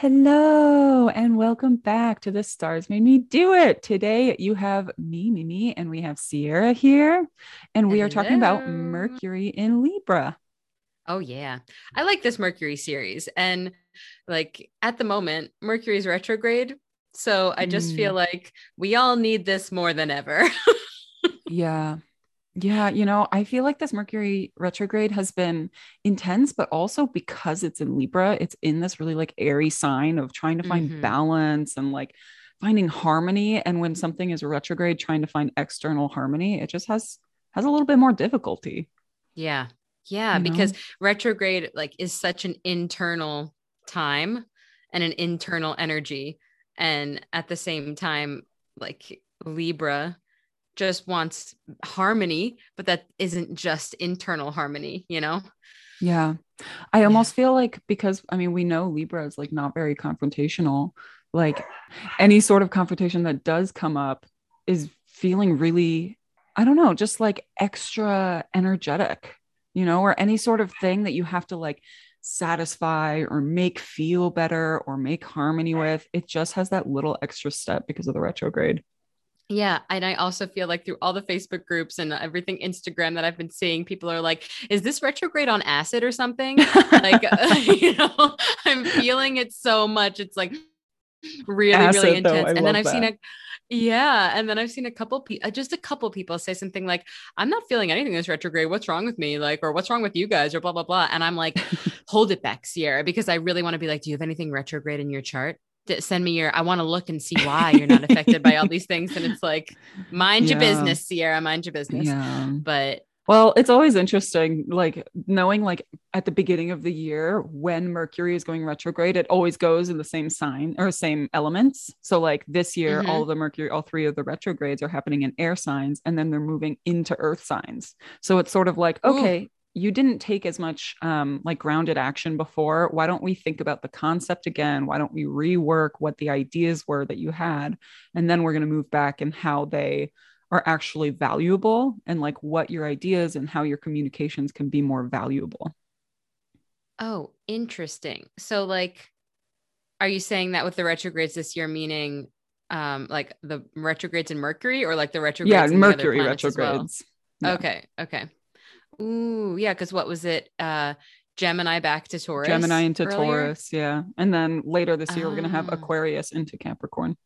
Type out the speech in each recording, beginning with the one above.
Hello and welcome back to the Stars Made Me Do It. Today you have me, Mimí, and we have Ciera here, and we are talking about Mercury in Libra. Oh yeah. I like this Mercury series and like at the moment Mercury's retrograde. So I just Mm. feel like we all need this more than ever. Yeah. Yeah, you know, I feel like this Mercury retrograde has been intense, but also because it's in Libra, it's in this really like airy sign of trying to find Mhm. balance and like finding harmony. And when something is retrograde, trying to find external harmony, it just has has a little bit more difficulty. yeah. Yeah, You know? because retrograde like is such an internal time and an internal energy and at the same time like Libra just wants harmony, but that isn't just internal harmony, you know? Yeah. I almost feel like because I mean we know Libra is like not very confrontational. Like any sort of confrontation that does come up is feeling really I don't know, just like extra energetic, you know, or any sort of thing that you have to like satisfy or make feel better or make harmony with. It just has that little extra step because of the retrograde. Yeah. And I also feel like through all the Facebook groups and everything Instagram that I've been seeing, people are like, is this retrograde on acid or something? like, you know, I'm feeling it so much. It's like really, Acid, really intense. I and then I've seen a, yeah. And then I've seen a couple people, uh, just a couple people say something like, I'm not feeling anything this retrograde. What's wrong with me? Like, or what's wrong with you guys or blah, blah, blah. And I'm like, hold it back, Ciera, because I really want to be like, do you have anything retrograde in your chart? Send me your, I want to look and see why you're not affected by all these things. And it's like, mind your business, Ciera, mind your business. yeah. But Well, it's always interesting, like knowing, like at the beginning of the year when Mercury is going retrograde, it always goes in the same sign or same elements. So, like this year, Mhm. all the Mercury, all three of the retrogrades are happening in air signs, and then they're moving into Earth signs. So it's sort of like, Ooh. You didn't take as much um, like grounded action before. Why don't we think about the concept again? Why don't we rework what the ideas were that you had, and then we're going to move back and how they are actually valuable and like what your ideas and how your communications can be more valuable. oh, interesting. So, like, are you saying that with the retrogrades this year, meaning um like the retrogrades in Mercury or like the retrogrades? yeah, in the other Mercury planets well? retrogrades. Yeah. Okay. Okay. Ooh, yeah. Because what was it? Uh, Gemini back to Taurus. Gemini into earlier? Taurus, yeah. And then later this year we're going to have Ah. Aquarius into Capricorn.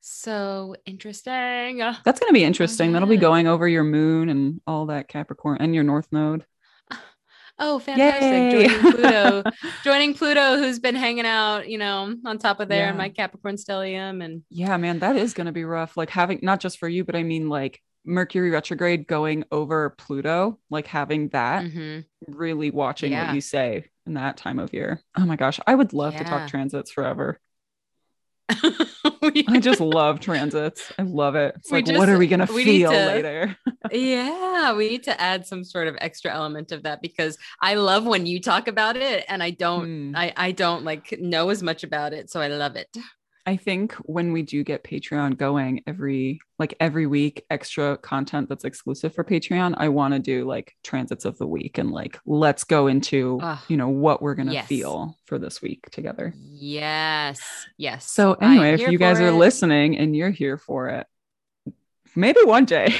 So interesting. That's going to be interesting. That'll be going over your moon and all that Capricorn and your north node. Oh, fantastic! Yay. Joining Pluto, joining Pluto, who's been hanging out, you know, on top of there in my Capricorn stellium, and Yeah, man, that is going to be rough. Like having not just for you, but I mean like Mercury retrograde going over Pluto, like having that Mhm. really watching Yeah. what you say in that time of year. Oh my gosh, I would love to talk transits forever. I just love transits. I love it. It's We like, just- what are we gonna feel to- later? yeah, we need to add some sort of extra element of that because I love when you talk about it, and I don't, Hmm. I, I don't like know as much about it, so I love it. I think when we do get Patreon going every like every week, extra content that's exclusive for Patreon, I want to do like transits of the week and like let's go into Ugh. you know what we're gonna Yes. feel for this week together. Yes, yes. So anyway, if you guys for are it. listening and you're here for it, maybe one day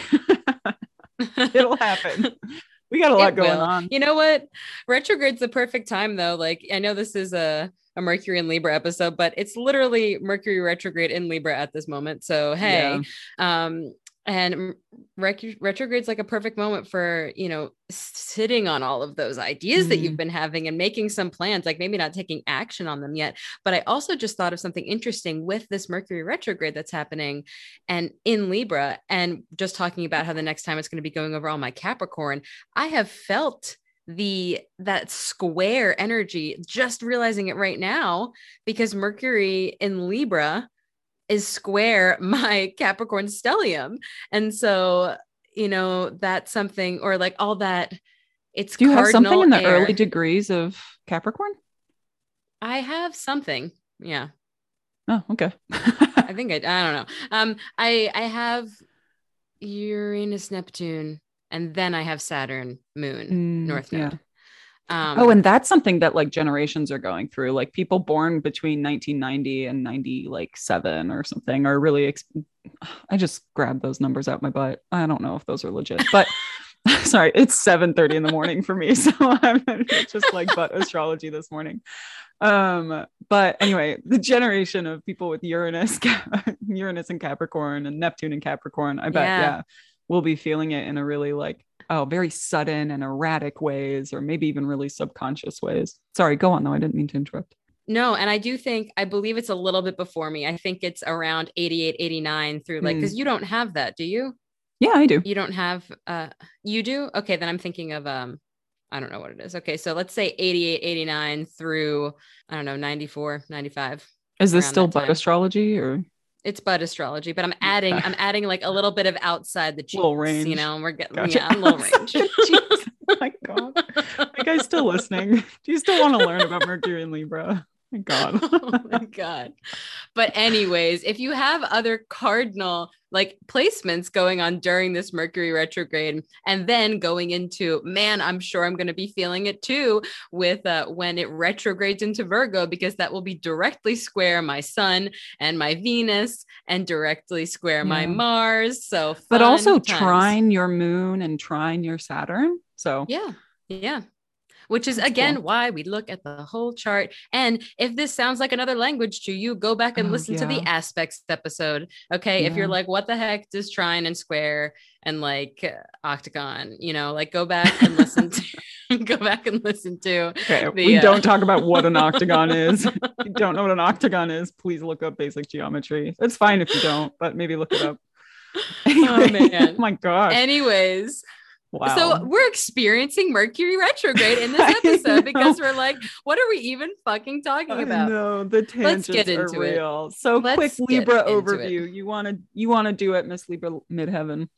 it'll happen. We got a lot It going will. on. You know what? Retrograde's the perfect time though. Like I know this is a a Mercury and Libra episode, but it's literally Mercury retrograde in Libra at this moment. So hey, um and rec- retrograde's like a perfect moment for you know sitting on all of those ideas that Mhm. you've been having and making some plans like maybe not taking action on them yet but i also just thought of something interesting with this mercury retrograde that's happening and in libra and just talking about how the next time it's going to be going over all my capricorn i have felt the that square energy just realizing it right now because mercury in libra is square my Capricorn stellium. And so, you know, that's something, or like all that. It's Do you have something in the air. early degrees of Capricorn? I have something. Yeah. Oh, okay. I think I, I don't know. Um, I, I have Uranus, Neptune, and then I have Saturn, Moon, Mm, North yeah. Node. Um, oh, and that's something that like generations are going through. Like people born between 1990 and 90, like seven or something, are really. Ex- I just grabbed those numbers out my butt. I don't know if those are legit, but sorry, it's 7:30 in the morning for me. So I'm just like butt astrology this morning. Um, but anyway, the generation of people with Uranus, Uranus and Capricorn and Neptune and Capricorn, I bet, Yeah. yeah, we'll be feeling it in a really like, oh, very sudden and erratic ways, or maybe even really subconscious ways. Sorry, go on though. I didn't mean to interrupt. No, and I do think I believe it's a little bit before me. I think it's around 88, 89 through like Hmm. because you don't have that, do you? Yeah, I do. You don't have uh you do? Okay, then I'm thinking of um I don't know what it is. Okay, so let's say 88, 89 through I don't know, 94, 95. Is this still butt astrology or It's bud astrology, but I'm adding I'm adding like a little bit of outside the cheeks, Little range. you know, and we're getting Gotcha. yeah, little range. Oh my god. My guy's still listening. Do you still want to learn about Mercury and Libra? My god. oh my god but anyways if you have other cardinal like placements going on during this mercury retrograde and then going into man i'm sure i'm going to be feeling it too with uh, when it retrogrades into virgo because that will be directly square my sun and my venus and directly square my mars so but also times. trine your moon and trine your Saturn. So Yeah. Yeah. Which is That's again cool. why we look at the whole chart. And if this sounds like another language to you, go back and Oh, listen to the aspects episode. Okay. If you're like, what the heck does trine and square and like octagon, you know, like go back and listen to go back and listen to okay, The, we uh, don't talk about what an octagon is. if you don't know what an octagon is, please look up basic geometry. It's fine if you don't, but maybe look it up. Oh, man. my god. anyways. Wow. So we're experiencing Mercury retrograde in this episode because we're like, what are we even fucking talking about? No, the tangents get are into it. real. So Let's quick Libra into it. overview. You want to you want to do it, Miss Libra Midheaven?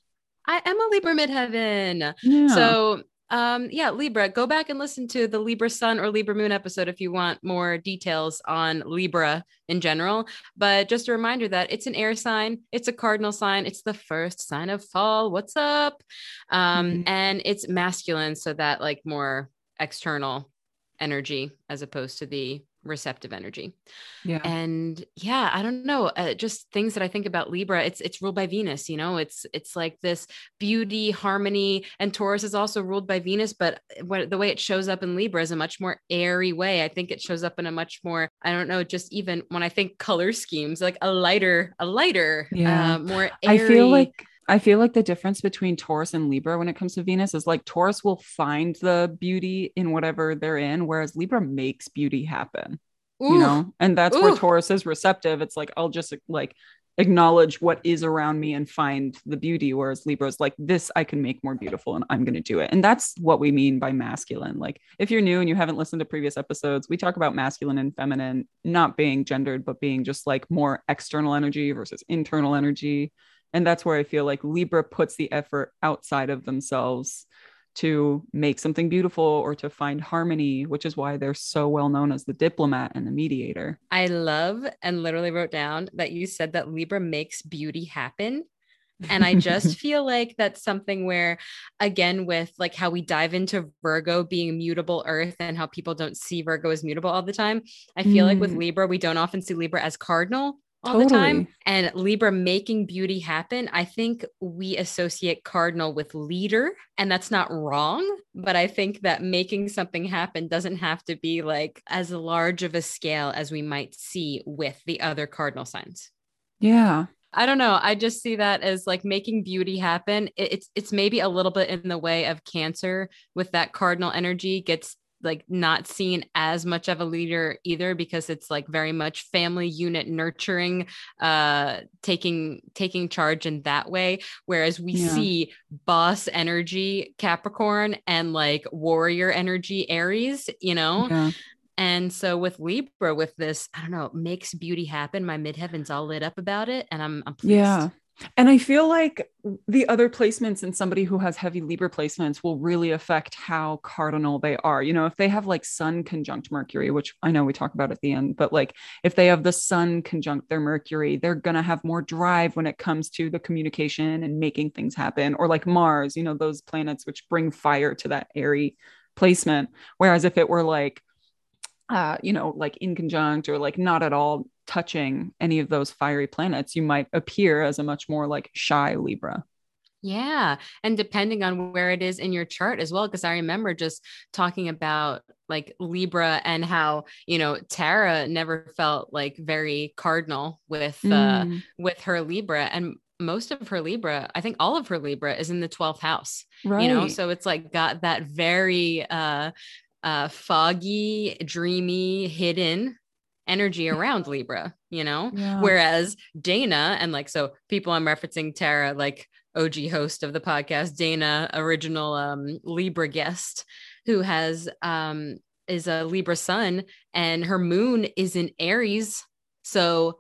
I am a Libra midheaven. Yeah. So um yeah, Libra, go back and listen to the Libra Sun or Libra Moon episode if you want more details on Libra in general. But just a reminder that it's an air sign, it's a cardinal sign, it's the first sign of fall. What's up? Um Mhm. and it's masculine, so that like more external energy as opposed to the receptive energy. yeah. and yeah i don't know uh, just things that i think about libra it's it's ruled by venus you know it's it's like this beauty harmony and taurus is also ruled by venus but what, the way it shows up in libra is a much more airy way i think it shows up in a much more i don't know just even when i think color schemes like a lighter a lighter Yeah. uh, more I feel like I feel like the difference between Taurus and Libra when it comes to Venus is like Taurus will find the beauty in whatever they're in, whereas Libra makes beauty happen. You know, and that's where Taurus is receptive. It's like I'll just like acknowledge what is around me and find the beauty, whereas Libra is like this I can make more beautiful and I'm going to do it. And that's what we mean by masculine. Like if you're new and you haven't listened to previous episodes, we talk about masculine and feminine not being gendered, but being just like more external energy versus internal energy. And that's where I feel like Libra puts the effort outside of themselves to make something beautiful or to find harmony, which is why they're so well known as the diplomat and the mediator. i love and literally wrote down that you said that libra makes beauty happen and I just feel like that's something where, again, with like how we dive into Virgo being mutable earth and how people don't see Virgo as mutable all the time. I feel like with Mm. Libra, we don't often see Libra as cardinal all the time. Totally. And Libra making beauty happen. I think we associate cardinal with leader, and that's not wrong. But I think that making something happen doesn't have to be like as large of a scale as we might see with the other cardinal signs. yeah. I don't know. I just see that as like making beauty happen. It's it's maybe a little bit in the way of Cancer with that cardinal energy gets like not seen as much of a leader either because it's like very much family unit nurturing uh taking taking charge in that way whereas we Yeah. see boss energy capricorn and like warrior energy aries you know Yeah. and so with Libra, with this, I don't know, makes beauty happen. My midheaven's all lit up about it, and I'm I'm pleased. Yeah. And I feel like the other placements in somebody who has heavy Libra placements will really affect how cardinal they are. You know, if they have like Sun conjunct Mercury, which I know we talk about at the end, but like if they have the Sun conjunct their Mercury, they're going to have more drive when it comes to the communication and making things happen. Or like Mars, you know, those planets which bring fire to that airy placement. Whereas if it were like, uh, you know, like in conjunct or like not at all touching any of those fiery planets, you might appear as a much more like shy Libra. Yeah. And depending on where it is in your chart as well, because I remember just talking about like Libra and how, you know, Tara never felt like very cardinal with uh mm. with her Libra. And most of her Libra, I think all of her Libra is in the 12th house. Right. You know, so it's like got that very uh uh foggy, dreamy, hidden energy around Libra, you know? Yeah. Whereas Dana and like so people I'm referencing Tara like OG host of the podcast, Dana, original um, Libra guest, who has um, is a Libra sun, and her moon is in Aries. So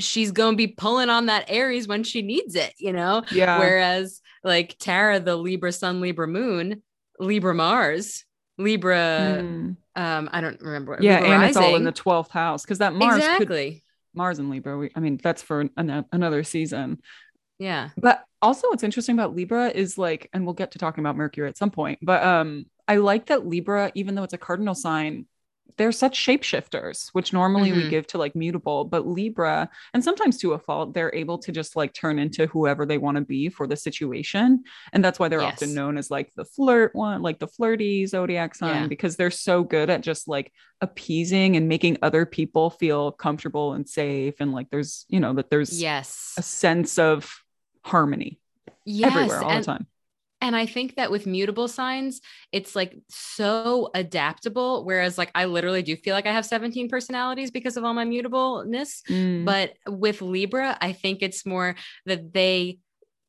she's going to be pulling on that Aries when she needs it, you know? Yeah. Whereas like Tara, the Libra sun, Libra moon, Libra Mars, Libra, mm. um, I don't remember. Yeah. Libra and rising. it's all in the 12th house because that Mars exactly. Could, Mars and Libra. We, I mean, that's for an, another season. Yeah. But also what's interesting about Libra is like, and we'll get to talking about Mercury at some point, but um, I like that Libra, even though it's a cardinal sign, they're such shapeshifters, which normally mm-hmm. we give to like mutable, but Libra, and sometimes to a fault, they're able to just like turn into whoever they want to be for the situation. And that's why they're yes. often known as like the flirt one, like the flirty zodiac sign, yeah. because they're so good at just like appeasing and making other people feel comfortable and safe. And like there's, you know, that there's yes a sense of harmony yes, everywhere all and, the time. And I think that with mutable signs, it's like so adaptable. Whereas, like, I literally do feel like I have 17 personalities because of all my mutableness. Mm. But with Libra, I think it's more that they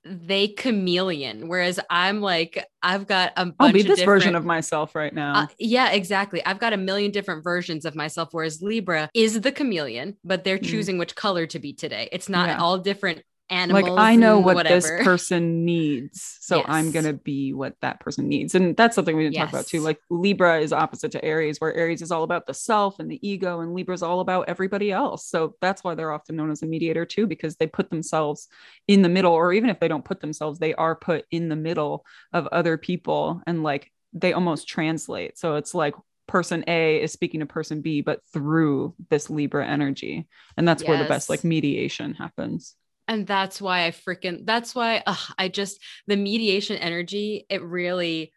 they chameleon whereas i'm like i've got a i'll be this version of myself right now uh, yeah exactly i've got a million different versions of myself whereas libra is the chameleon but they're mm. choosing mm. which color to be today it's not yeah. all different animals. Like I know what whatever. this person needs, so yes. I'm gonna be what that person needs, and that's something we didn't yes. talk about too. Like Libra is opposite to Aries, where Aries is all about the self and the ego, and Libra is all about everybody else. So that's why they're often known as a mediator too, because they put themselves in the middle, or even if they don't put themselves, they are put in the middle of other people, and like they almost translate. So it's like person A is speaking to person B, but through this Libra energy. And that's yes. where the best like mediation happens and that's why I freaking that's why ugh, I just the mediation energy it really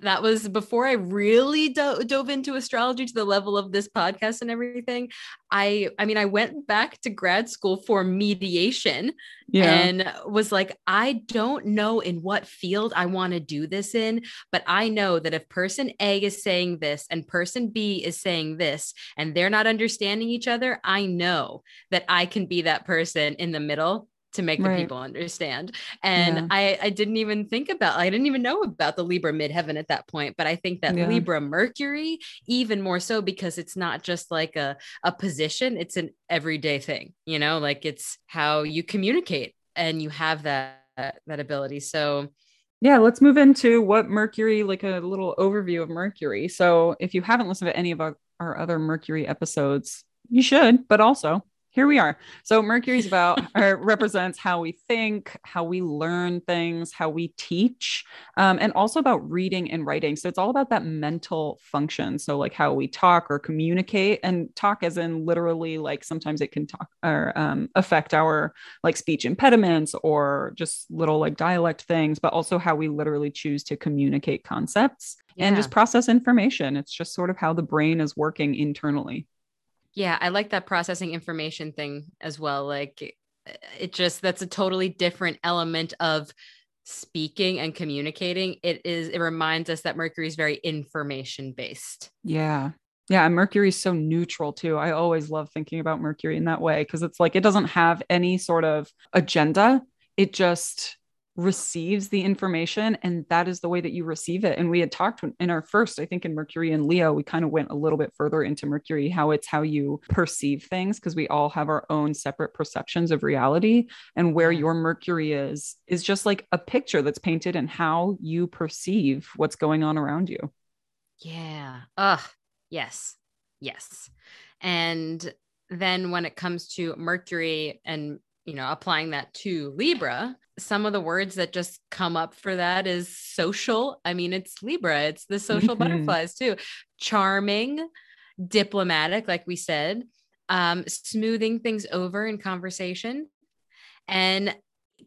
that was before I really do- dove into astrology to the level of this podcast and everything. I I mean I went back to grad school for mediation yeah. and was like I don't know in what field I want to do this in, but I know that if person A is saying this and person B is saying this and they're not understanding each other, I know that I can be that person in the middle to make the people understand. And yeah. I, I didn't even think about, I didn't even know about the Libra midheaven at that point. But I think that yeah. Libra Mercury, even more so because it's not just like a, a position, it's an everyday thing, you know, like it's how you communicate and you have that, that ability. So, yeah, let's move into what Mercury, like a little overview of Mercury. So, if you haven't listened to any of our, our other Mercury episodes, you should, but also here we are. So Mercury's about or represents how we think, how we learn things, how we teach, um, and also about reading and writing. So it's all about that mental function. So like how we talk or communicate, and talk as in literally like sometimes it can talk or um, affect our like speech impediments or just little like dialect things, but also how we literally choose to communicate concepts yeah. and just process information. It's just sort of how the brain is working internally. Yeah, I like that processing information thing as well. Like it just that's a totally different element of speaking and communicating. It is it reminds us that Mercury is very information based. Yeah. Yeah, Mercury's so neutral too. I always love thinking about Mercury in that way because it's like it doesn't have any sort of agenda. It just receives the information and that is the way that you receive it. And we had talked in our first i think in mercury and leo we kind of went a little bit further into mercury how it's how you perceive things because we all have our own separate perceptions of reality. And where mm-hmm. your mercury is is just like a picture that's painted and how you perceive what's going on around you. Yeah. Ugh. Yes. Yes. And then when it comes to mercury and you know applying that to libra some of the words that just come up for that is social. I mean, it's Libra, it's the social Mhm. butterflies too. Charming, diplomatic, like we said, um, smoothing things over in conversation, and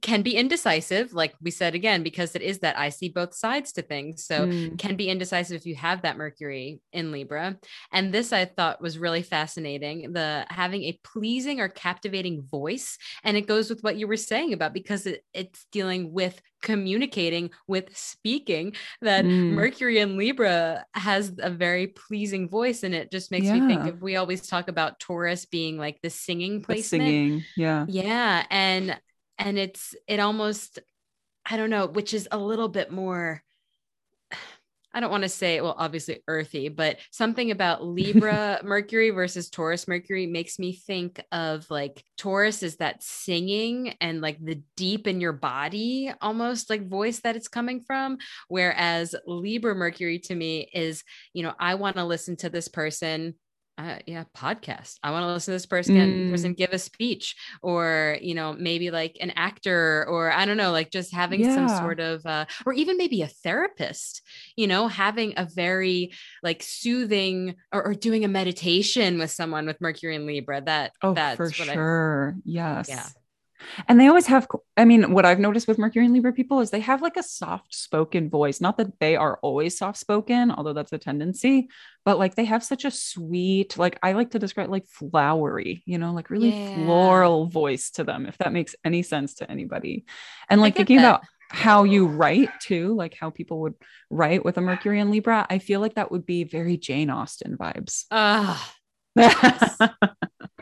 can be indecisive, like we said again, because it is that I see both sides to things. So Mm. can be indecisive if you have that Mercury in Libra. And this I thought was really fascinating the having a pleasing or captivating voice. And it goes with what you were saying about because it, it's dealing with communicating, with speaking, that Mm. Mercury in Libra has a very pleasing voice. And it just makes me think Yeah. of we always talk about Taurus being like the singing placement. singing. Yeah. Yeah. And and it's it almost I don't know, which is a little bit more I don't want to say, well, obviously earthy, but something about Libra Mercury versus Taurus Mercury makes me think of like Taurus is that singing and like the deep in your body almost like voice that it's coming from. Whereas Libra Mercury to me is, you know, I want to listen to this person. Uh, yeah, podcast. I want to listen to this person, Mm. person give a speech, or you know, maybe like an actor, or I don't know, like just having some sort of, uh, or even maybe a therapist you know, having a very like soothing or, or doing a meditation with someone with Mercury and Libra. That Oh, that's for what sure. yes. Yeah. And they always have, I mean, what I've noticed with Mercury and Libra people is they have like a soft spoken voice. Not that they are always soft spoken, although that's a tendency, but like they have such a sweet, like I like to describe like flowery, you know, like really Yeah. floral voice to them, if that makes any sense to anybody. And like thinking that. about how you write too, like how people would write with a Mercury and Libra, I feel like that would be very Jane Austen vibes. Ah, Yes.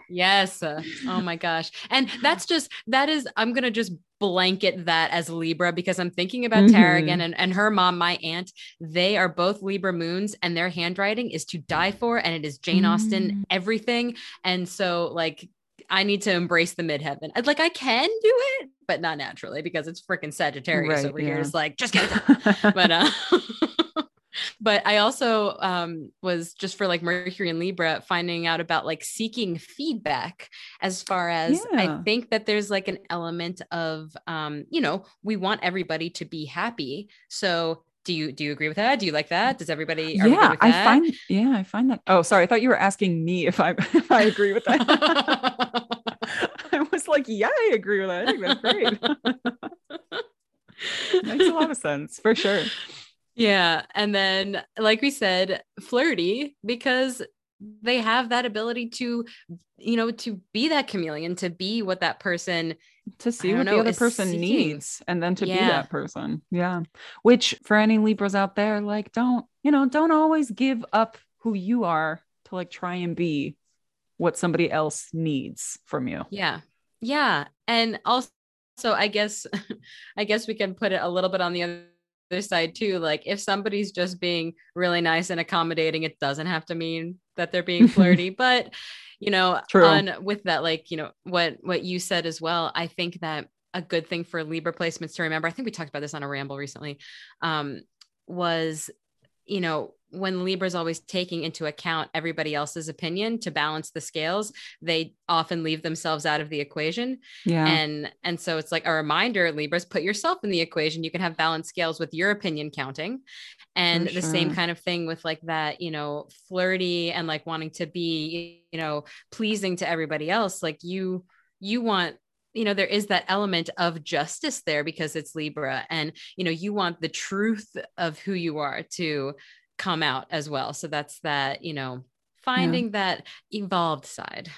Yes. Uh, Oh my gosh. And that's just that is I'm gonna just blanket that as Libra because I'm thinking about Tara Mhm. again and, and her mom, my aunt. They are both Libra moons and their handwriting is to die for and it is Jane Austen Mm. everything. And so like I need to embrace the midheaven. I'd- Like I can do it, but not naturally because it's freaking Sagittarius Right, over here. It's like just get it done but uh but i also um was just for like mercury and libra finding out about like seeking feedback as far as i think that there's like an element of um you know we want everybody to be happy so do you do you agree with that do you like that does everybody are yeah, with I find yeah, I find that. Oh, sorry, I thought you were asking me if I if I agree with that. I was like, yeah, I agree with that. I think that's great. Makes a lot of sense for sure. Yeah. And then, like we said, flirty because they have that ability to, you know, to be that chameleon, to be what that person, To see what know, the other person seeking. needs and then to be that person. Yeah. Which for any Libras out there, like don't, you know, don't always give up who you are to like try and be what somebody else needs from you. yeah. Yeah. And also, I guess, I guess we can put it a little bit on the other side too. Like if somebody's just being really nice and accommodating, it doesn't have to mean that they're being flirty, but you know, True. on with that, like, you know, what, what you said as well, I think that a good thing for Libra placements to remember, I think we talked about this on a ramble recently, um, was, you know, when Libra's always taking into account everybody else's opinion to balance the scales, they often leave themselves out of the equation. Yeah. And and so it's like a reminder, Libras, put yourself in the equation. You can have balanced scales with your opinion counting. And For the same kind of thing with like that, you know, flirty and like wanting to be, you know, pleasing to everybody else. Like you, you want you know there is that element of justice there because it's libra and you know you want the truth of who you are to come out as well so that's that you know finding that evolved side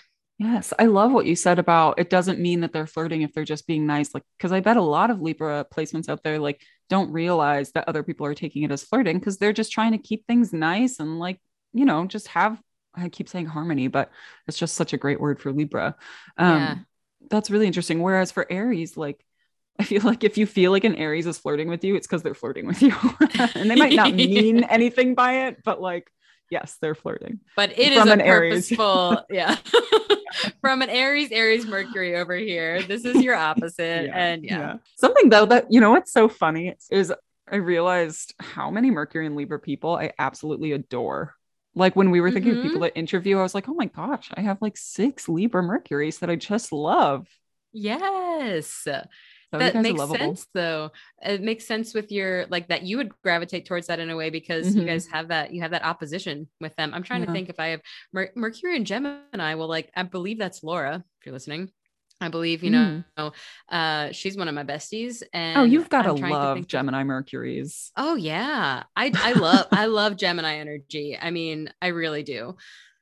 Yes, I love what you said about it doesn't mean that they're flirting if they're just being nice. Like, because I bet a lot of Libra placements out there like don't realize that other people are taking it as flirting because they're just trying to keep things nice and like, you know, just have I keep saying harmony, but it's just such a great word for Libra. Um Yeah. That's really interesting. Whereas for Aries, like I feel like if you feel like an Aries is flirting with you, it's because they're flirting with you. and they might not mean anything by it, but like, yes, they're flirting. but it is From a an Aries. purposeful yeah from an aries aries mercury over here this is your opposite and yeah, Something though that you know what's so funny is I realized how many Mercury and Libra people I absolutely adore. Like when we were thinking of people to interview, I was like, oh my gosh, I have like six Libra Mercuries that I just love. yes So that makes sense though. It makes sense with your like that you would gravitate towards that in a way because mm-hmm. you guys have that you have that opposition with them. I'm trying yeah. to think if I have Mer- Mercury and Gemini. Well, like I believe that's Laura. If you're listening, I believe you know mm. uh, she's one of my besties. And oh, you've got to love to Gemini Mercury's. Oh yeah, I I love I love Gemini energy. I mean, I really do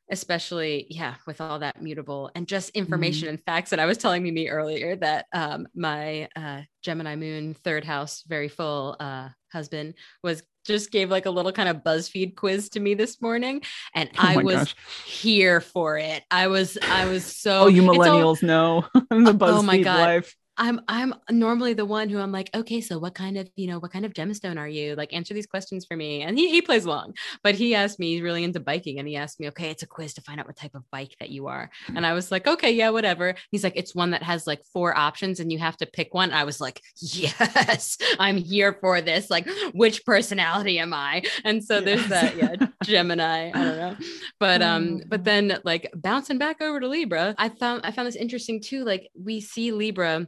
especially yeah with all that mutable and just information mm. and facts that i was telling me earlier that um, my uh, gemini moon third house very full uh, husband was just gave like a little kind of buzzfeed quiz to me this morning and oh i was gosh. here for it i was i was so oh you millennials all, know the buzzfeed oh my God. life I'm I'm normally the one who I'm like, okay, so what kind of, you know, what kind of gemstone are you? Like answer these questions for me. And he, he plays along, but he asked me, he's really into biking. And he asked me, okay, it's a quiz to find out what type of bike that you are. And I was like, okay, yeah, whatever. He's like, it's one that has like four options and you have to pick one. I was like, yes, I'm here for this. Like, which personality am I? And so there's that, yeah, Gemini. I don't know. But um, but then like bouncing back over to Libra, I found I found this interesting too. Like we see Libra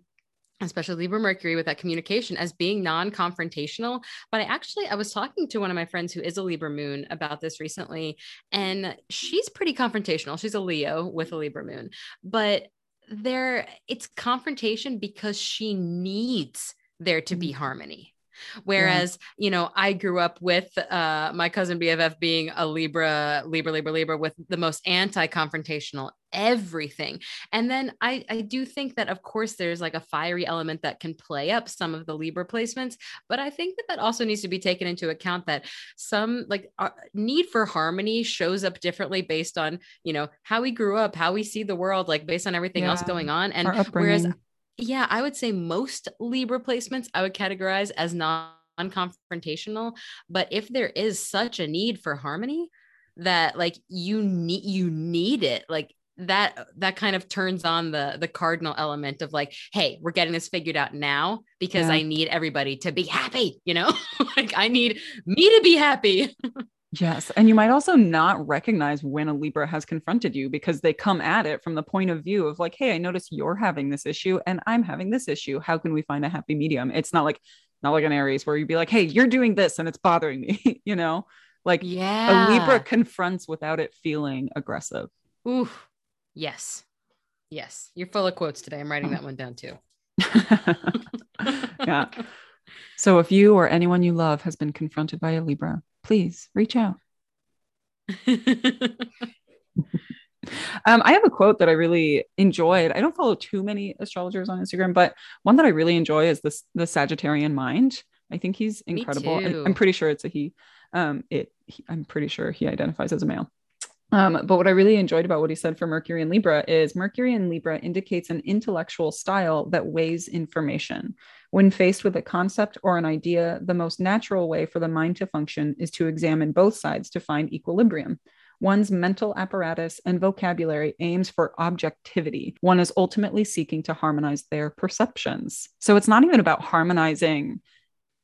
especially Libra Mercury with that communication as being non-confrontational. But I actually I was talking to one of my friends who is a Libra moon about this recently, and she's pretty confrontational. She's a Leo with a Libra moon, but there it's confrontation because she needs there to be mm-hmm. harmony. Whereas, yeah. you know, I grew up with uh, my cousin BFF being a Libra, Libra, Libra, Libra with the most anti confrontational everything. And then I, I do think that, of course, there's like a fiery element that can play up some of the Libra placements. But I think that that also needs to be taken into account that some like uh, need for harmony shows up differently based on, you know, how we grew up, how we see the world, like based on everything yeah. else going on. And whereas yeah, I would say most Libra placements I would categorize as non confrontational. But if there is such a need for harmony that like you need you need it, like that that kind of turns on the the cardinal element of like hey we're getting this figured out now because yeah. i need everybody to be happy you know like i need me to be happy Yes. And you might also not recognize when a Libra has confronted you because they come at it from the point of view of like, hey, I notice you're having this issue and I'm having this issue. How can we find a happy medium? It's not like not like an Aries where you'd be like, hey, you're doing this and it's bothering me, you know? Like yeah. a Libra confronts without it feeling aggressive. Ooh. Yes. Yes. You're full of quotes today. I'm writing oh. that one down too. yeah. So if you or anyone you love has been confronted by a Libra, please reach out. Um, I have a quote that I really enjoyed. I don't follow too many astrologers on Instagram, but one that I really enjoy is this the Sagittarian mind. I think he's incredible. I'm, pretty sure it's a he. Um, it. He, I'm pretty sure he identifies as a male. Um, but what I really enjoyed about what he said for Mercury and Libra is Mercury and Libra indicates an intellectual style that weighs information. When faced with a concept or an idea, the most natural way for the mind to function is to examine both sides to find equilibrium. One's mental apparatus and vocabulary aims for objectivity. One is ultimately seeking to harmonize their perceptions. So it's not even about harmonizing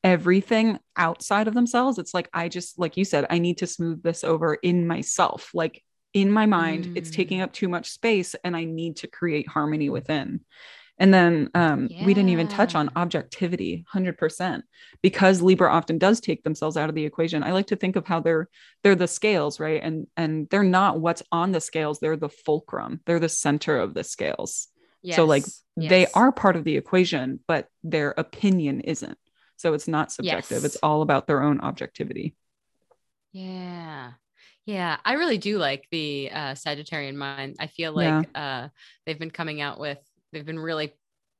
everything outside of themselves. It's like, I just, like you said, I need to smooth this over in myself. Like in my mind, mm. it's taking up too much space and I need to create harmony within. And then um, yeah. we didn't even touch on objectivity 100% because Libra often does take themselves out of the equation. I like to think of how they're they're the scales, right? And and they're not what's on the scales, they're the fulcrum. They're the center of the scales. Yes. So like yes. they are part of the equation, but their opinion isn't. So it's not subjective. Yes. It's all about their own objectivity. Yeah. Yeah, I really do like the uh, Sagittarian mind. I feel like yeah. uh, they've been coming out with, they've been really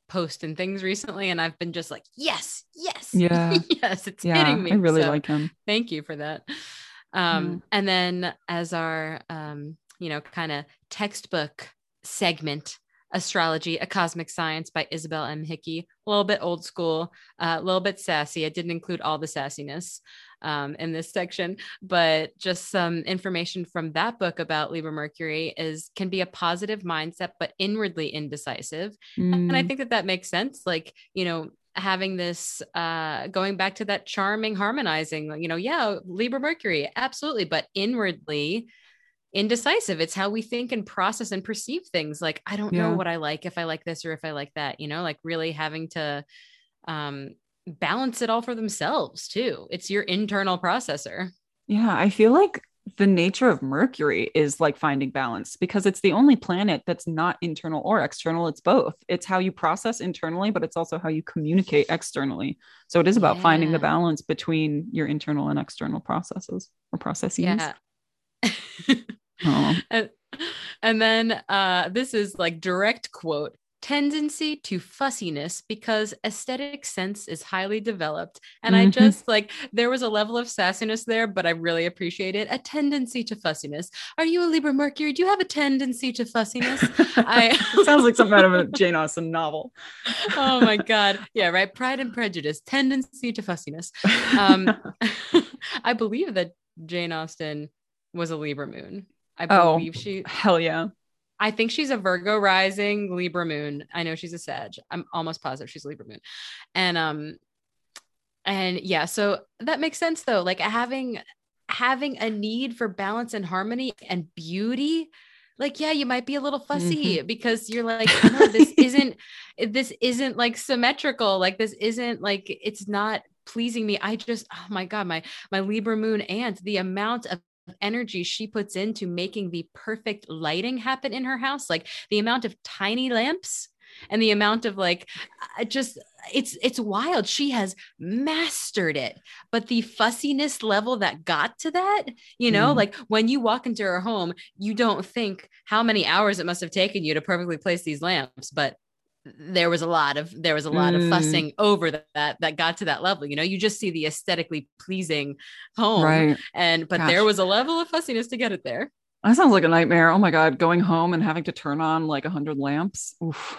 posting things recently, and I've been just like, yes, yes, yeah, yes, it's yeah, hitting me. I really so, like him. Thank you for that. Um, And then as our, um, you know, kind of textbook segment, Astrology, A Cosmic Science by Isabel M. Hickey. A little bit old school, uh, a little bit sassy. I didn't include all the sassiness um, in this section, but just some information from that book about Libra Mercury is can be a positive mindset, but inwardly indecisive. Mm. And I mm. think that that makes sense. Like, you know, having this uh going back to that charming harmonizing you know yeah libra mercury absolutely but inwardly indecisive. It's how we think and process and perceive things. Like, I don't Yeah. know what I like, if I like this or if I like that, you know, like really having to um, balance it all for themselves too. It's your internal processor. Yeah, I feel like the nature of Mercury is like finding balance because it's the only planet that's not internal or external. It's both. It's how you process internally, but it's also how you communicate externally. So it is about finding the balance between your internal and external processes or processes. Yeah. Oh. and, and then uh, this is like direct quote tendency to fussiness because aesthetic sense is highly developed. And i Mhm. just like there was a level of sassiness there but i really appreciate it. A tendency to fussiness. Are you a libra mercury? Do you have a tendency to fussiness? I- sounds like something out of a Jane Austen novel. oh my god. Yeah right? Pride and prejudice tendency to fussiness. Um i believe that jane austen was a libra moon i Oh. believe she Hell yeah. I think she's a Virgo rising, Libra moon. I know she's a Sag. I'm almost positive she's Libra moon. And um and yeah, so that makes sense though. Like having having a need for balance and harmony and beauty. Like yeah, you might be a little fussy because you're like, no, this isn't this isn't like symmetrical. Like this isn't like it's not pleasing me. I just oh my god, my my Libra moon aunt, the amount of energy she puts into making the perfect lighting happen in her house like the amount of tiny lamps and the amount of like just it's it's wild she has mastered it but the fussiness level that got to that you know Mm. like when you walk into her home you don't think how many hours it must have taken you to perfectly place these lamps but there was a lot of there was a lot of Mm. fussing over that that got to that level you know you just see the aesthetically pleasing home Right. and but Gosh. there was a level of fussiness to get it there That sounds like a nightmare. Oh my God. Going home and having to turn on like a hundred lamps. Oof.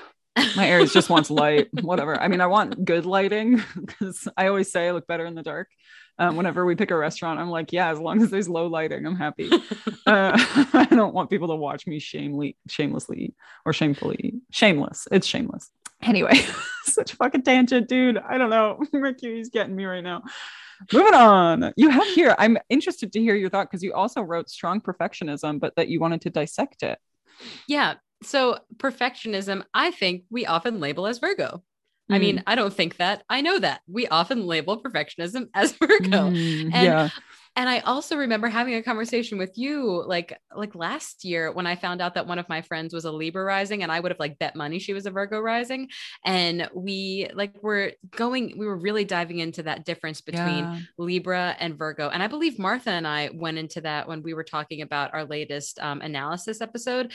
My Aries just wants light, whatever. I mean, I want good lighting because I always say I look better in the dark. Um, whenever we pick a restaurant, I'm like, yeah, as long as there's low lighting, I'm happy. Uh, I don't want people to watch me shamely, shamelessly or shamefully. Shameless. It's shameless. Anyway, such fucking tangent, dude. I don't know. Mercury's getting me right now. Moving on. You have here, I'm interested to hear your thought because you also wrote strong perfectionism, but that you wanted to dissect it. yeah so perfectionism i think we often label as virgo i mean i don't think that i know that we often label perfectionism as virgo Mm, And yeah. and i also remember having a conversation with you like like last year when i found out that one of my friends was a libra rising and i would have like bet money she was a virgo rising and we like were going we were really diving into that difference between Yeah. Libra and Virgo. And I believe Martha and I went into that when we were talking about our latest um, analysis episode.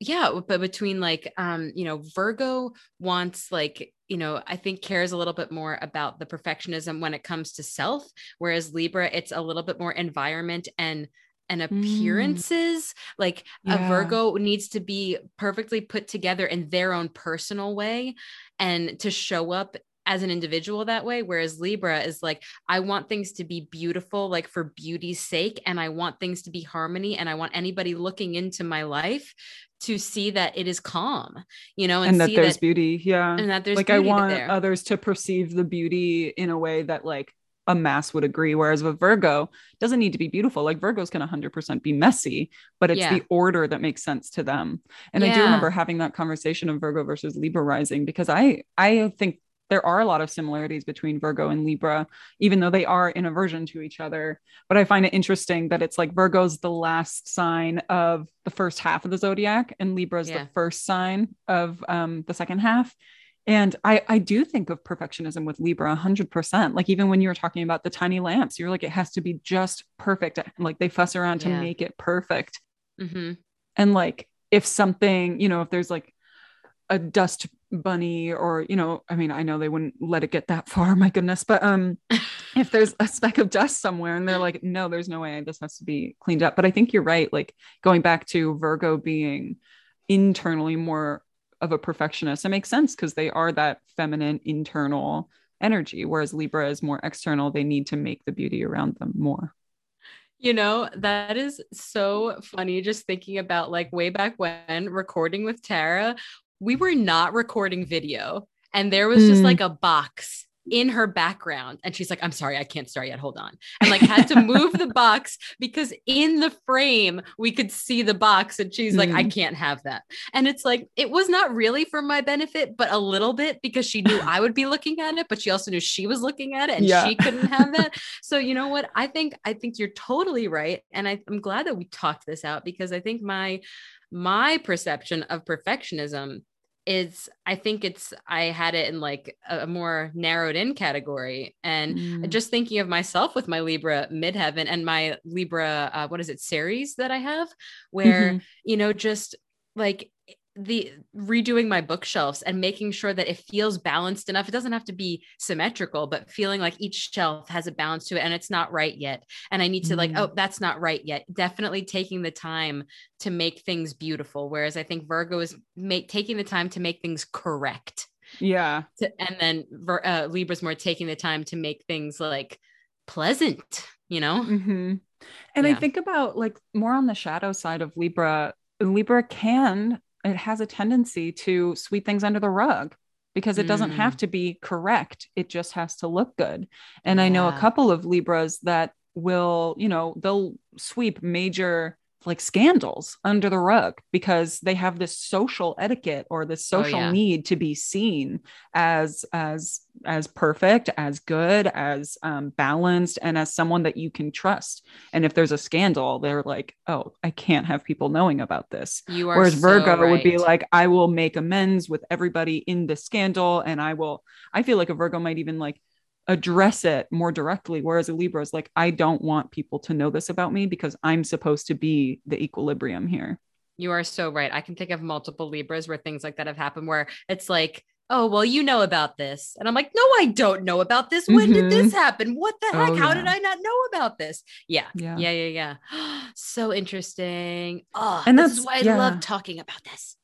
Yeah, but between like, um, you know, Virgo wants like, you know, I think cares a little bit more about the perfectionism when it comes to self, whereas Libra, it's a little bit more environment and and appearances. Like a virgo needs to be perfectly put together in their own personal way and to show up as an individual that way whereas libra is like i want things to be beautiful like for beauty's sake and i want things to be harmony and i want anybody looking into my life to see that it is calm you know and, And that see there's that beauty. Yeah. and that there's like I want there. others to perceive the beauty in a way that like a mass would agree. Whereas with Virgo, doesn't need to be beautiful. Like Virgos can 100% be messy, but it's Yeah. the order that makes sense to them. And I do remember having that conversation of Virgo versus Libra rising because I I think there are a lot of similarities between Virgo and Libra, even though they are in aversion to each other. But I find it interesting that it's like Virgo's the last sign of the first half of the zodiac, and Libra's Yeah. the first sign of um, the second half. And I, I do think of perfectionism with Libra 100%. Like, even when you were talking about the tiny lamps, you're like, it has to be just perfect. Like, they fuss around to Yeah. make it perfect. Mhm. And like, if something, you know, if there's like a dust bunny or, you know, I mean, I know they wouldn't let it get that far, my goodness, but um, if there's a speck of dust somewhere and they're like, no, there's no way this has to be cleaned up. But I think you're right. Like, going back to Virgo being internally more of a perfectionist, it makes sense because they are that feminine internal energy, whereas Libra is more external. They need to make the beauty around them more. You know, that is so funny just thinking about like way back when recording with Tara, we were not recording video and there was just Mm. like a box in her background. And she's like, I'm sorry, I can't start yet. Hold on. And like had to move the box because in the frame we could see the box. And she's like, I Mm. can't have that. And it's like, it was not really for my benefit, but a little bit because she knew I would be looking at it, but she also knew she was looking at it and Yeah. she couldn't have that. So you know what? I think I think you're totally right. And I, I'm glad that we talked this out because I think my my perception of perfectionism is I think it's I had it in like a more narrowed in category. And Mm. just thinking of myself with my Libra midheaven and my Libra, uh, what is it, Ceres that I have, where, Mhm. you know, just like the redoing my bookshelves and making sure that it feels balanced enough. It doesn't have to be symmetrical, but feeling like each shelf has a balance to it and it's not right yet. And I need to like, Mm. oh, that's not right yet. Definitely taking the time to make things beautiful. Whereas I think Virgo is make taking the time to make things correct yeah. to, and then uh, Libra's more taking the time to make things like pleasant, you know? hmm And I think about like more on the shadow side of Libra. Libra can, it has a tendency to sweep things under the rug because it doesn't have Mm. to be correct. It just has to look good. And I know a couple of Libras that will, you know, they'll sweep major like scandals under the rug because they have this social etiquette or this Oh, social yeah. need to be seen as as as perfect as good as um, balanced and as someone that you can trust. And if there's a scandal they're like oh i can't have people knowing about this. You are whereas so virgo would be like i will make amends with everybody in the scandal and i will i feel like a virgo might even like address it more directly whereas a libra is like i don't want people to know this about me because i'm supposed to be the equilibrium here You are so right. I can think of multiple Libras where things like that have happened where it's like, oh, well, you know about this. And I'm like, no, I don't know about this. When did this mm-hmm. happen? What the heck? Oh, How did. I not know about this? Yeah. Yeah. Yeah. Yeah. Yeah. so interesting. Oh, And this is that's- why I yeah. love talking about this.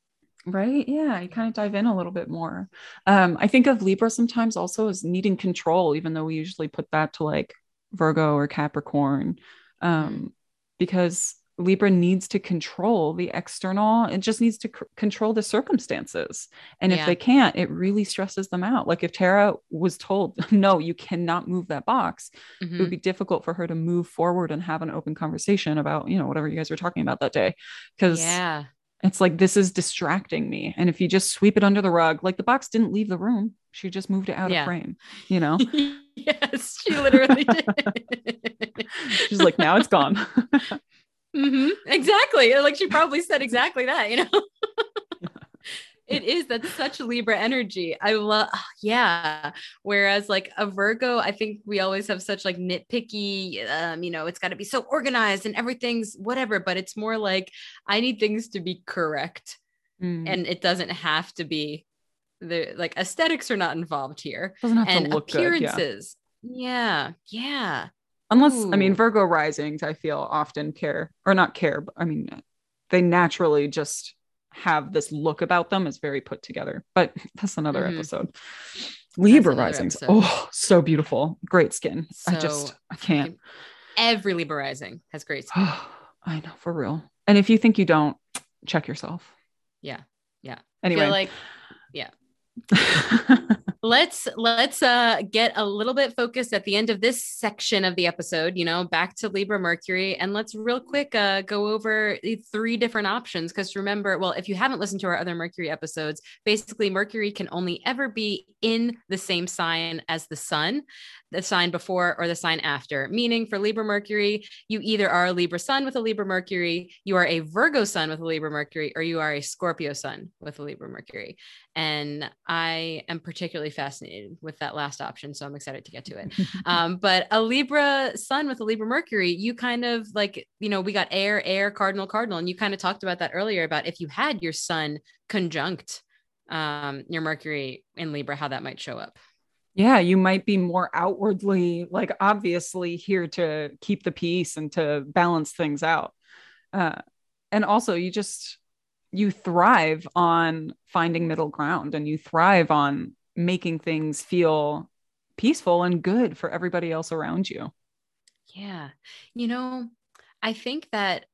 Right yeah you kind of dive in a little bit more um i think of libra sometimes also as needing control even though we usually put that to like virgo or capricorn um because libra needs to control the external it just needs to c- control the circumstances and if they can't it really stresses them out like if tara was told no you cannot move that box it Mhm. would be difficult for her to move forward and have an open conversation about you know whatever you guys were talking about that day because Yeah. It's like this is distracting me and if you just sweep it under the rug like the box didn't leave the room she just moved it out Yeah. of frame you know yes, she literally did. she's like now it's gone hmm Exactly. Like she probably said exactly that, you know? It is that's such Libra energy. I love, yeah. Whereas like a Virgo, I think we always have such like nitpicky, um, you know, it's got to be so organized and everything's whatever, but it's more like I need things to be correct Mm. and it doesn't have to be the like aesthetics are not involved here doesn't have and to look good yeah appearances. yeah. Yeah. unless i mean virgo risings i feel often care or not care but i mean they naturally just have this look about them is very put together but that's another Mhm. episode libra risings episode. oh so beautiful great skin i just i can't Every Libra rising has great skin. i know for real and if you think you don't check yourself Yeah. Yeah. anyway I feel like let's let's uh get a little bit focused at the end of this section of the episode you know back to libra mercury and let's real quick uh go over the three different options because remember well if you haven't listened to our other mercury episodes basically mercury can only ever be in the same sign as the sun the sign before or the sign after. Meaning for libra mercury you either are a libra sun with a libra mercury you are a virgo sun with a libra mercury or you are a scorpio sun with a libra mercury. And I am particularly fascinated with that last option. So I'm excited to get to it. Um, but a Libra sun with a Libra Mercury, you kind of like, you know, we got air, air, cardinal, cardinal. And you kind of talked about that earlier about if you had your sun conjunct um, your Mercury in Libra, how that might show up. yeah you might be more outwardly like obviously here to keep the peace and to balance things out uh, and also you just you thrive on finding middle ground and you thrive on making things feel peaceful and good for everybody else around you Yeah. You know, I think that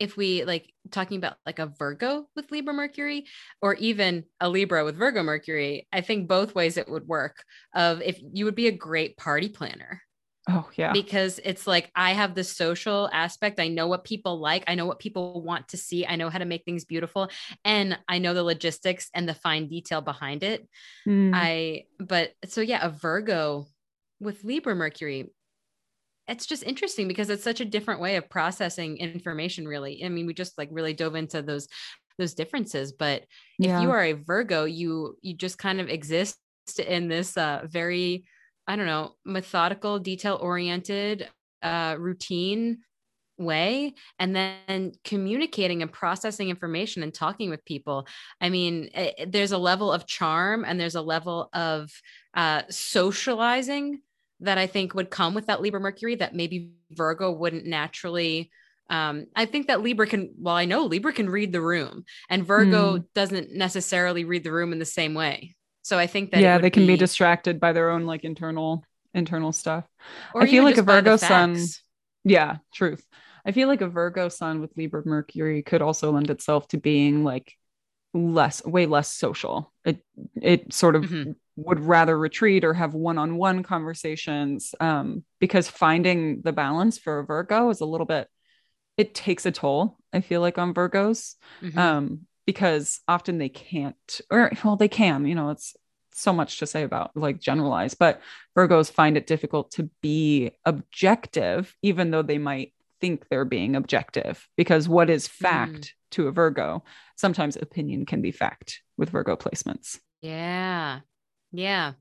if we like talking about like a Virgo with Libra Mercury or even a Libra with Virgo Mercury, I think both ways it would work. Of if you would be a great party planner. Oh, yeah. Because it's like I have the social aspect. I know what people like. I know what people want to see. I know how to make things beautiful. And I know the logistics and the fine detail behind it. Mm. I, but so yeah, a Virgo with Libra Mercury, it's just interesting because it's such a different way of processing information really i mean we just like really dove into those those differences but Yeah. if you are a virgo you you just kind of exist in this uh very i don't know methodical detail oriented uh routine way and then communicating and processing information and talking with people i mean it, there's a level of charm and there's a level of uh socializing that I think would come with that Libra Mercury that maybe Virgo wouldn't naturally. Um, I think that Libra can, well, I know Libra can read the room and Virgo Hmm. doesn't necessarily read the room in the same way. So I think that yeah, they can be, distracted by their own like internal internal stuff. or I feel like a Virgo sun-. Yeah, truth. I feel like a Virgo sun with Libra Mercury could also lend itself to being like less, way less social. It it sort of Mhm. would rather retreat or have one-on-one conversations um, because finding the balance for a Virgo is a little bit. It takes a toll. I feel like on Virgos Mhm. um, because often they can't, or well, they can. You know, it's so much to say about like generalize, but Virgos find it difficult to be objective, even though they might think they're being objective. Because what is fact to a Virgo? Sometimes opinion can be fact with Virgo placements. Yeah. Yeah.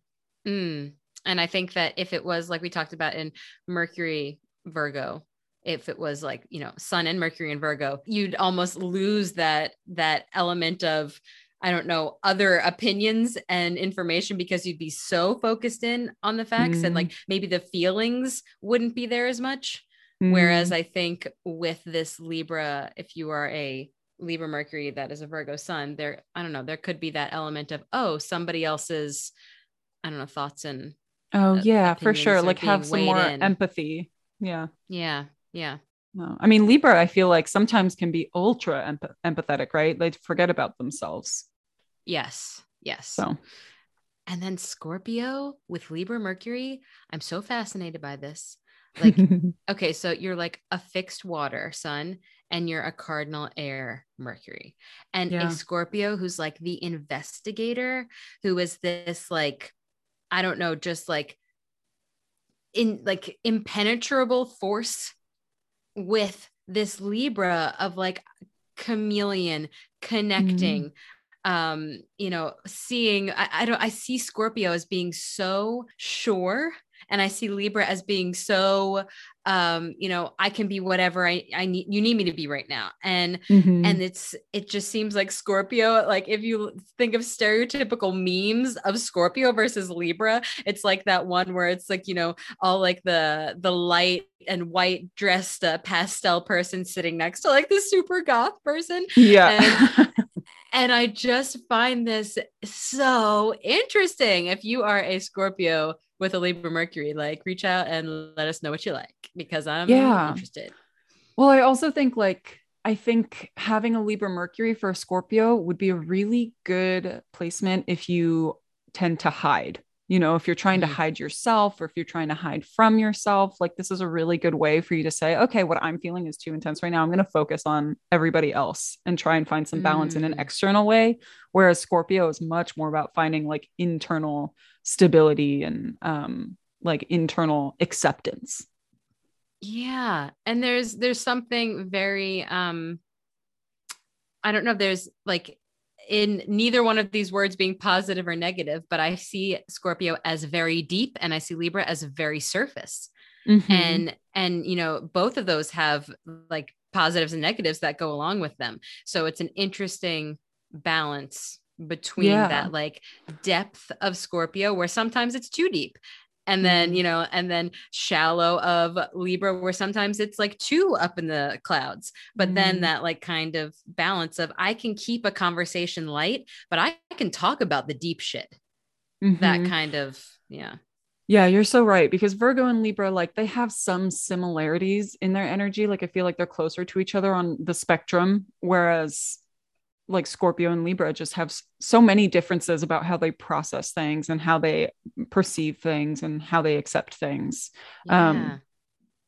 Mm. And I think that if it was like we talked about in Mercury Virgo, if it was like, you know, Sun and Mercury and Virgo, you'd almost lose that that element of I don't know, other opinions and information because you'd be so focused in on the facts and Mm. like maybe the feelings wouldn't be there as much. Mm. Whereas I think with this Libra, if you are a Libra Mercury that is a Virgo Sun, there, I don't know, there could be that element of, oh, somebody else's, I don't know, thoughts and oh uh, yeah, for sure. Like have some more in. empathy. Yeah. yeah, yeah. No. I mean, Libra, I feel like sometimes can be ultra empath- empathetic, right? They forget about themselves. Yes, yes. So, And then Scorpio with Libra Mercury, I'm so fascinated by this. Like, okay, so you're like a fixed water sun and you're a cardinal air Mercury. And Yeah. a Scorpio who's like the investigator, who is this like, I don't know, just like in like impenetrable force with this Libra of like chameleon connecting um you know seeing I, I don't i see scorpio as being so sure and i see libra as being so um you know i can be whatever i i need you need me to be right now and Mhm. and it's it just seems like scorpio like if you think of stereotypical memes of scorpio versus libra it's like that one where it's like you know all like the the light and white dressed uh, pastel person sitting next to like the super goth person yeah. and I just find this so interesting. If you are a Scorpio with a Libra Mercury, like reach out and let us know what you like because I'm Yeah. interested. Well, I also think like I think having a Libra Mercury for a Scorpio would be a really good placement if you tend to hide. You know, if you're trying to hide yourself or if you're trying to hide from yourself, like this is a really good way for you to say, okay, what I'm feeling is too intense right now. I'm going to focus on everybody else and try and find some balance in an Mm. external way. Whereas Scorpio is much more about finding like internal stability and um like internal acceptance. Yeah. And there's there's something very um I don't know if there's like in neither one of these words being positive or negative, but I see Scorpio as very deep and I see Libra as very surface. Mhm. and and you know both of those have like positives and negatives that go along with them so it's an interesting balance between Yeah. that like depth of scorpio where sometimes it's too deep and then Mhm. you know and then shallow of libra where sometimes it's like too up in the clouds but then Mm. that like kind of balance of i can keep a conversation light but i can talk about the deep shit that Mhm. kind of yeah Yeah, you're so right because Virgo and Libra, like they have some similarities in their energy. Like I feel like they're closer to each other on the spectrum, whereas like Scorpio and Libra just have so many differences about how they process things and how they perceive things and how they accept things. Yeah. Um,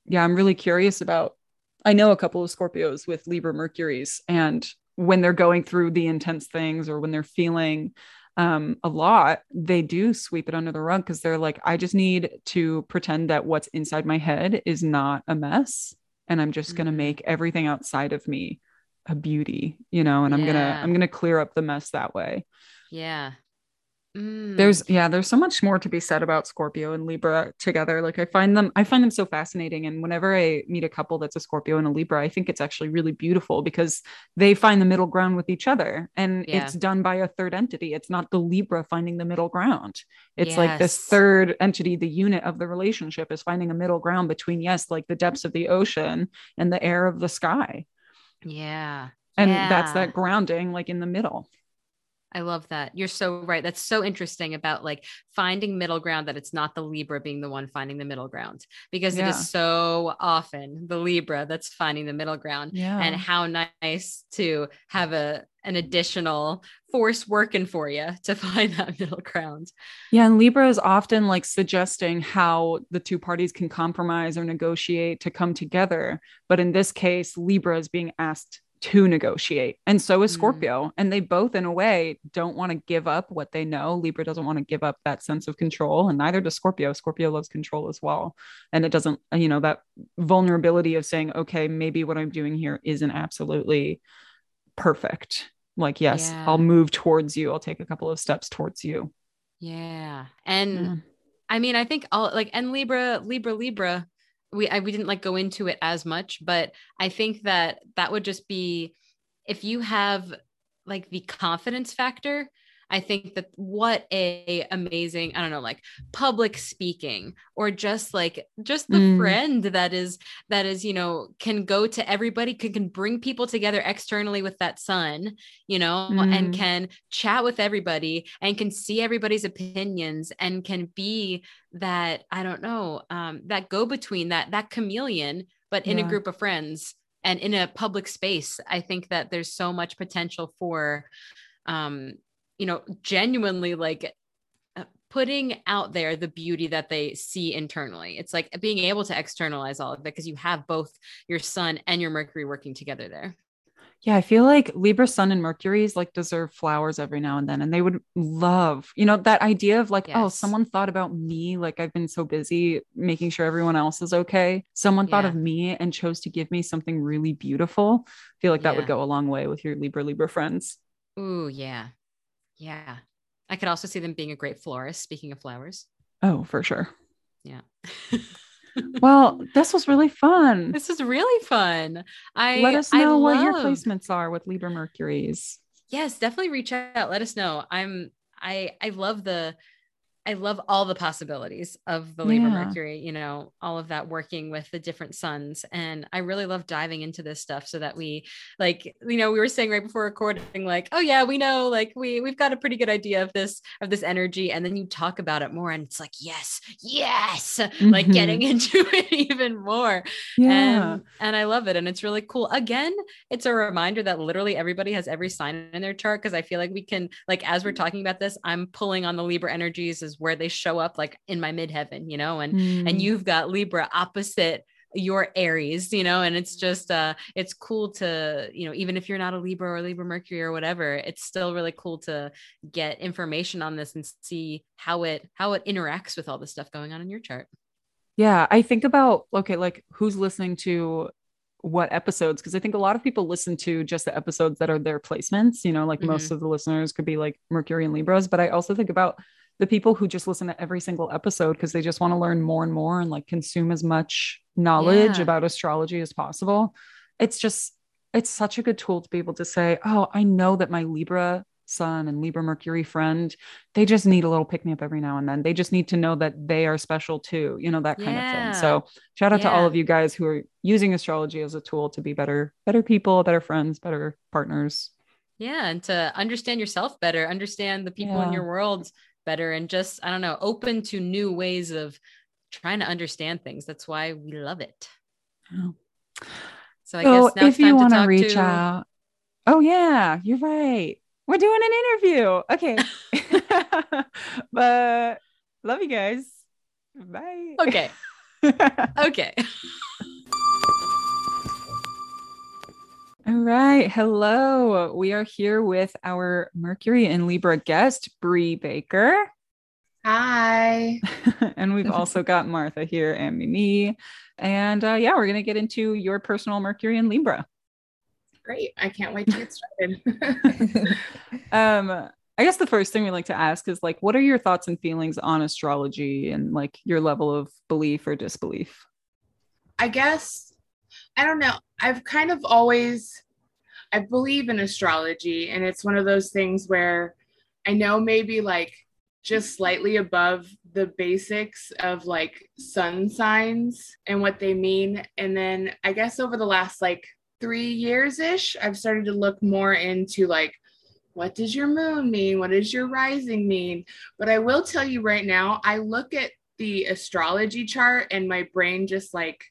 yeah, I'm really curious about. I know a couple of Scorpios with Libra Mercuries, and when they're going through the intense things or when they're feeling um, a lot, they do sweep it under the rug because they're like, I just need to pretend that what's inside my head is not a mess. And I'm just mm-hmm. going to make everything outside of me a beauty, you know, and yeah. I'm going to, I'm going to clear up the mess that way. Yeah. Mm. There's yeah, there's so much more to be said about Scorpio and Libra together. Like I find them I find them so fascinating and whenever I meet a couple that's a Scorpio and a Libra, I think it's actually really beautiful because they find the middle ground with each other and yeah. it's done by a third entity. It's not the Libra finding the middle ground. It's yes. like this third entity, the unit of the relationship is finding a middle ground between yes, like the depths of the ocean and the air of the sky. Yeah. And yeah. that's that grounding like in the middle. I love that. You're so right. That's so interesting about like finding middle ground that it's not the Libra being the one finding the middle ground because yeah. it is so often the Libra that's finding the middle ground. Yeah. And how nice to have a an additional force working for you to find that middle ground. Yeah, and Libra is often like suggesting how the two parties can compromise or negotiate to come together, but in this case Libra is being asked to negotiate. And so is mm. Scorpio. Mm. And they both, in a way, don't want to give up what they know. Libra doesn't want to give up that sense of control, and neither does Scorpio. Scorpio loves control as well. And it doesn't, you know, that vulnerability of saying, okay, maybe what I'm doing here isn't absolutely perfect. Like, yes, yeah. I'll move towards you. I'll take a couple of steps towards you. Yeah. And yeah. I mean, I think all like, and Libra, Libra, Libra, we I, we didn't like go into it as much, but I think that that would just be if you have like the confidence factor I think that what a amazing, I don't know, like public speaking or just like just the mm. friend that is that is, you know, can go to everybody, can can bring people together externally with that sun, you know, mm. and can chat with everybody and can see everybody's opinions and can be that, I don't know, um, that go between that that chameleon, but in yeah. a group of friends and in a public space. I think that there's so much potential for um you know, genuinely like uh, putting out there the beauty that they see internally. It's like being able to externalize all of it because you have both your sun and your Mercury working together there. Yeah, I feel like Libra Sun and Mercury's like deserve flowers every now and then. And they would love, you know, that idea of like, oh, yes. oh, someone thought about me. Like I've been so busy making sure everyone else is okay. Someone yeah. thought of me and chose to give me something really beautiful. I feel like that yeah. would go a long way with your Libra Libra friends. Ooh, yeah. Yeah. I could also see them being a great florist. Speaking of flowers. Oh, for sure. Yeah. well, this was really fun. This is really fun. I let us know what your placements are with Libra Mercury's. Yes, definitely reach out. Let us know. I'm I I love the I love all the possibilities of the Libra yeah. Mercury, you know, all of that working with the different suns. And I really love diving into this stuff so that we like, you know, we were saying right before recording, like, oh yeah, we know, like we we've got a pretty good idea of this, of this energy. And then you talk about it more and it's like, yes, yes, mm-hmm. like getting into it even more. Yeah. And, and I love it. And it's really cool. Again, it's a reminder that literally everybody has every sign in their chart. Cause I feel like we can, like, as we're talking about this, I'm pulling on the Libra energies as where they show up like in my midheaven, you know, and mm. and you've got Libra opposite your Aries, you know, and it's just uh it's cool to, you know, even if you're not a Libra or Libra Mercury or whatever, it's still really cool to get information on this and see how it how it interacts with all the stuff going on in your chart. Yeah, I think about okay, like who's listening to what episodes because I think a lot of people listen to just the episodes that are their placements, you know, like mm-hmm. most of the listeners could be like Mercury and Libras, but I also think about the people who just listen to every single episode because they just want to learn more and more and like consume as much knowledge yeah. about astrology as possible. It's just, it's such a good tool to be able to say, oh, I know that my Libra sun and Libra Mercury friend, they just need a little pick me up every now and then. They just need to know that they are special too, you know, that kind yeah. of thing. So shout out yeah. to all of you guys who are using astrology as a tool to be better, better people, better friends, better partners. Yeah. And to understand yourself better, understand the people in your world better and just I don't know, open to new ways of trying to understand things. That's why we love it. Oh. So I So guess now if you want to reach to out, oh yeah, you're right. We're doing an interview. Okay. but love you guys. Bye. Okay. Okay. All right. Hello. We are here with our Mercury and Libra guest, Bri Baker. Hi. and we've also got Martha here and Mimí. And uh, yeah, we're going to get into your personal Mercury and Libra. Great. I can't wait to get started. Um, I guess the first thing we like to ask is like, what are your thoughts and feelings on astrology and like your level of belief or disbelief? I guess, I don't know. I've kind of always, I believe in astrology, and it's one of those things where I know maybe like just slightly above the basics of like sun signs and what they mean. And then I guess over the last like three years ish, I've started to look more into like, what does your moon mean? What does your rising mean? But I will tell you right now, I look at the astrology chart and my brain just like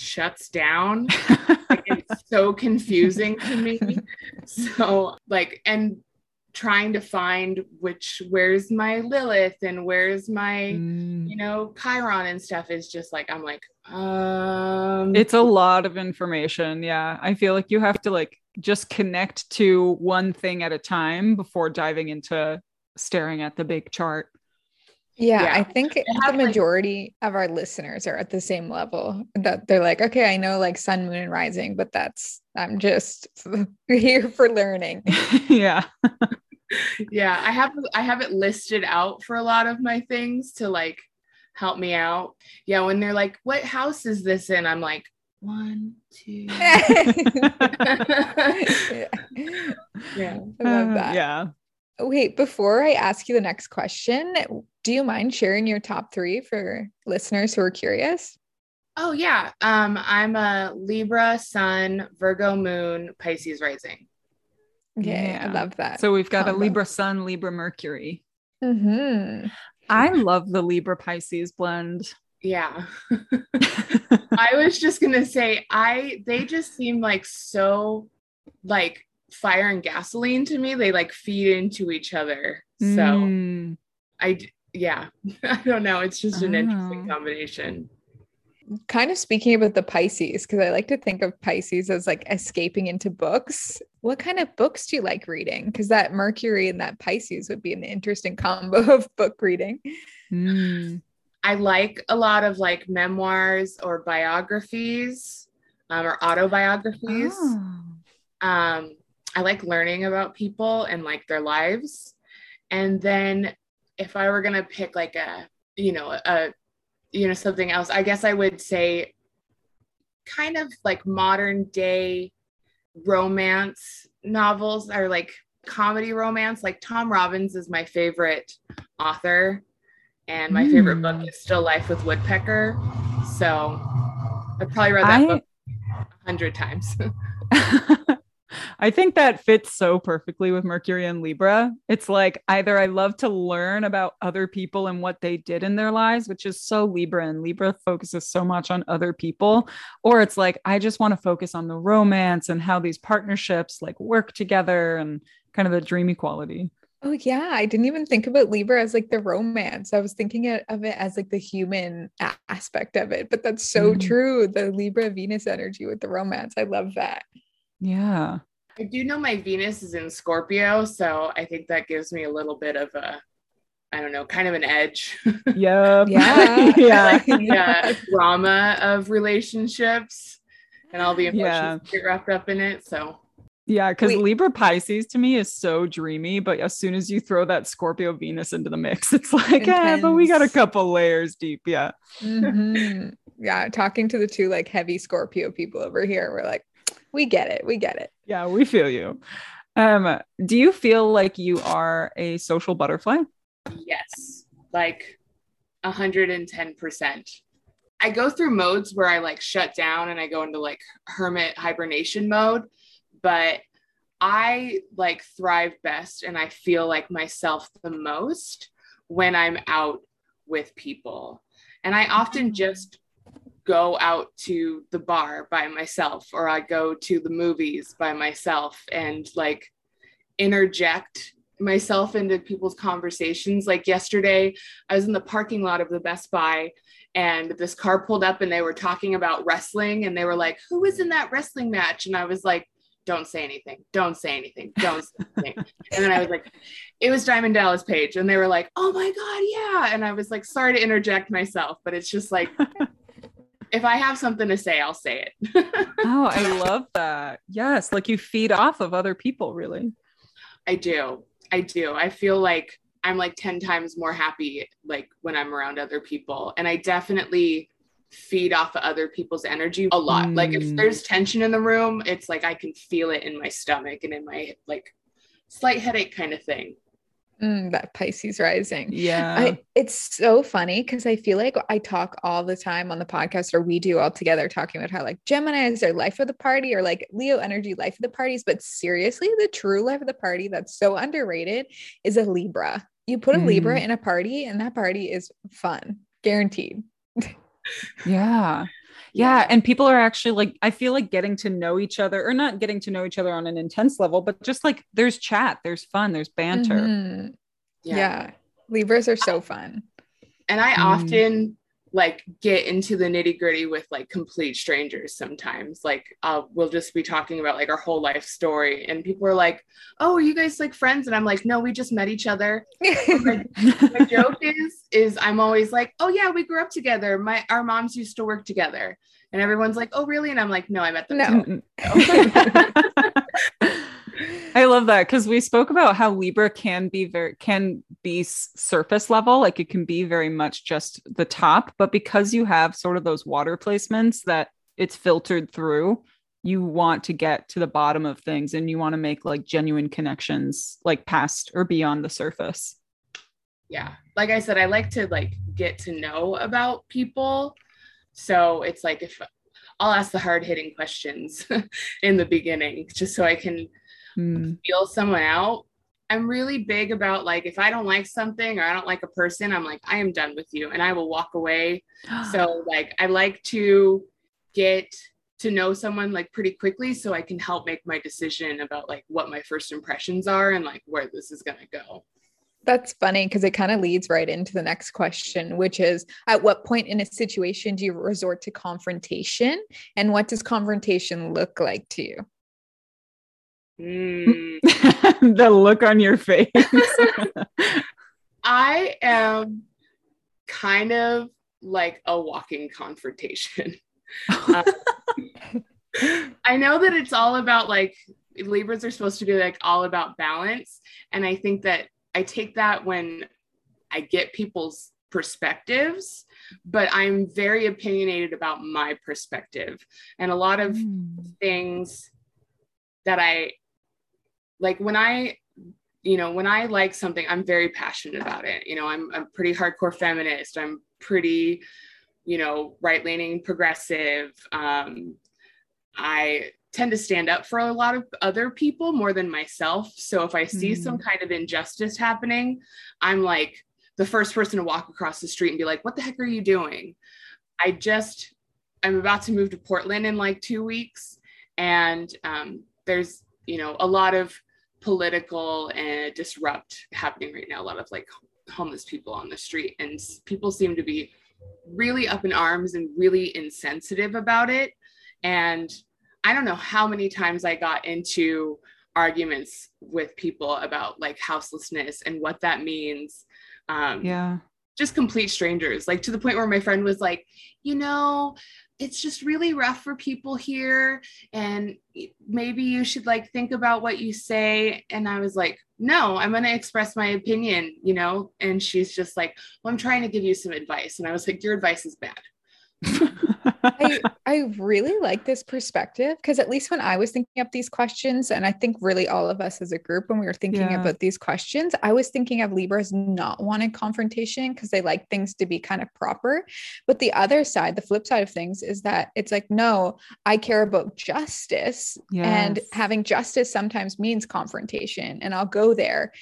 shuts down. Like, it's so confusing to me. So, like, and trying to find which, where's my Lilith and where's my, Mm. you know, Chiron and stuff is just like, I'm like, um, It's a lot of information. Yeah. I feel like you have to like just connect to one thing at a time before diving into staring at the big chart. Yeah, Yeah. I think the have, like- majority of our listeners are at the same level that they're like, okay, I know like sun, moon, and rising, but that's I'm just here for learning. yeah. yeah i have i have it listed out for a lot of my things to like help me out yeah when they're like what house is this in i'm like one two yeah. yeah I love uh, that. Yeah. Wait, before I ask you the next question, do you mind sharing your top three for listeners who are curious? oh yeah um i'm a libra sun virgo moon pisces rising Okay, I love that. So we've got a. Libra Sun, Libra Mercury. hmm I love the Libra Pisces blend. yeah i was just gonna say i they just seem like so like fire and gasoline to me they like feed into each other so Mm. I d- yeah, I don't know. It's just an interesting Oh. combination. Kind of speaking about the Pisces, because I like to think of Pisces as like escaping into books. What kind of books do you like reading? Because that Mercury and that Pisces would be an interesting combo of book reading. Mm. I like a lot of like memoirs or biographies um, or autobiographies. Oh. Um, I like learning about people and like their lives. And then if I were gonna pick like a you know a you know something else, I guess I would say kind of like modern day romance novels or like comedy romance. Like Tom Robbins is my favorite author, and my favorite book Mm. is Still Life with Woodpecker. So I probably read that I- book a hundred times. I think that fits so perfectly with Mercury and Libra. It's like either I love to learn about other people and what they did in their lives, which is so Libra, and Libra focuses so much on other people, or it's like I just want to focus on the romance and how these partnerships like work together and kind of the dreamy quality. Oh yeah, I didn't even think about Libra as like the romance. I was thinking of it as like the human aspect of it. But that's so Mhm. true. The Libra Venus energy with the romance. I love that. Yeah. I do know my Venus is in Scorpio, so I think that gives me a little bit of a, I don't know, kind of an edge. Yep. Yeah. yeah. yeah, drama of relationships and all the emotions Yeah. get wrapped up in it. So Yeah, because Libra Pisces to me is so dreamy, but as soon as you throw that Scorpio Venus into the mix, it's like, yeah, but we got a couple layers deep. Yeah. Mhm. Yeah, talking to the two like heavy Scorpio people over here, we're like, we get it, we get it. Yeah, we feel you. Um, do you feel like you are a social butterfly? yes, like a hundred and ten percent. I go through modes where I like shut down and I go into like hermit hibernation mode, but I like thrive best and I feel like myself the most when I'm out with people. And I often Mm. just go out to the bar by myself or I go to the movies by myself and like interject myself into people's conversations. Like yesterday, I was in the parking lot of the Best Buy and this car pulled up and they were talking about wrestling and they were like, Who was in that wrestling match? And I was like, Don't say anything. Don't say anything. Don't say anything. and then I was like, It was Diamond Dallas Page. And they were like, Oh my God, yeah. And I was like, Sorry to interject myself, but it's just like, if I have something to say, I'll say it. Oh, I love that. Yes, like you feed off of other people, really. I do. I do. I feel like I'm like 10 times more happy like when I'm around other people. And I definitely feed off of other people's energy a lot. Like if Mm. there's tension in the room, it's like I can feel it in my stomach and in my like slight headache kind of thing. Mm, that Pisces rising. Yeah. I, it's so funny because I feel like I talk all the time on the podcast, or we do all together, talking about how like Gemini is their life of the party, or like Leo energy life of the parties. But seriously, the true life of the party that's so underrated is a Libra. You put a Libra Mm. in a party, and that party is fun, guaranteed. yeah. Yeah. And people are actually like, I feel like getting to know each other, or not getting to know each other on an intense level, but just like there's chat, there's fun, there's banter. Mhm. Yeah. Libras are so fun. And I Mm. often like get into the nitty gritty with like complete strangers sometimes. Like uh, we'll just be talking about like our whole life story, and people are like, "Oh, are you guys like friends?" And I'm like, "No, we just met each other." my, my joke is is I'm always like, "Oh yeah, we grew up together. My our moms used to work together." And everyone's like, "Oh really?" And I'm like, "No, I met them." No. too." I love that because we spoke about how Libra can be very can be surface level, like it can be very much just the top, but because you have sort of those water placements that it's filtered through, you want to get to the bottom of things and you want to make like genuine connections like past or beyond the surface. yeah like i said i like to like get to know about people so it's like if i'll ask the hard-hitting questions in the beginning just so i can Hmm. feel someone out i'm really big about like if i don't like something or i don't like a person i'm like i am done with you and i will walk away so like i like to get to know someone like pretty quickly so i can help make my decision about like what my first impressions are and like where this is going to go That's funny because it kind of leads right into the next question, which is at what point in a situation do you resort to confrontation? And what does confrontation look like to you? Mm. the look on your face. I am kind of like a walking confrontation. Uh, I know that it's all about like Libras are supposed to be like all about balance. And I think that I take that when I get people's perspectives, but I'm very opinionated about my perspective. And a lot of Hmm. things that I like when I you know when I like something I'm very passionate about it. You know I'm I'm pretty hardcore feminist. I'm pretty you know right leaning progressive. Um I tend to stand up for a lot of other people more than myself. So if I see some kind of injustice happening I'm like the first person to walk across the street and be like what the heck are you doing? I just I'm about to move to Portland in like 2 weeks. And um, there's you know a lot of political and disrupt happening right now. A lot of like homeless people on the street and people seem to be really up in arms and really insensitive about it. And i don't know how many times i got into arguments with people about like houselessness and what that means um, yeah. just complete strangers. Like to the point where my friend was like you know it's just really rough for people here. And maybe you should like think about what you say. And i was like no i'm going to express my opinion you know? And she's just like well i'm trying to give you some advice. And i was like your advice is bad I, I really like this perspective because at least when I was thinking up these questions, and I think really all of us as a group, when we were thinking Yeah. about these questions, I was thinking of Libras not wanting confrontation because they like things to be kind of proper. But the other side, the flip side of things, is that it's like, no, I care about justice. And having justice sometimes means confrontation. And I'll go there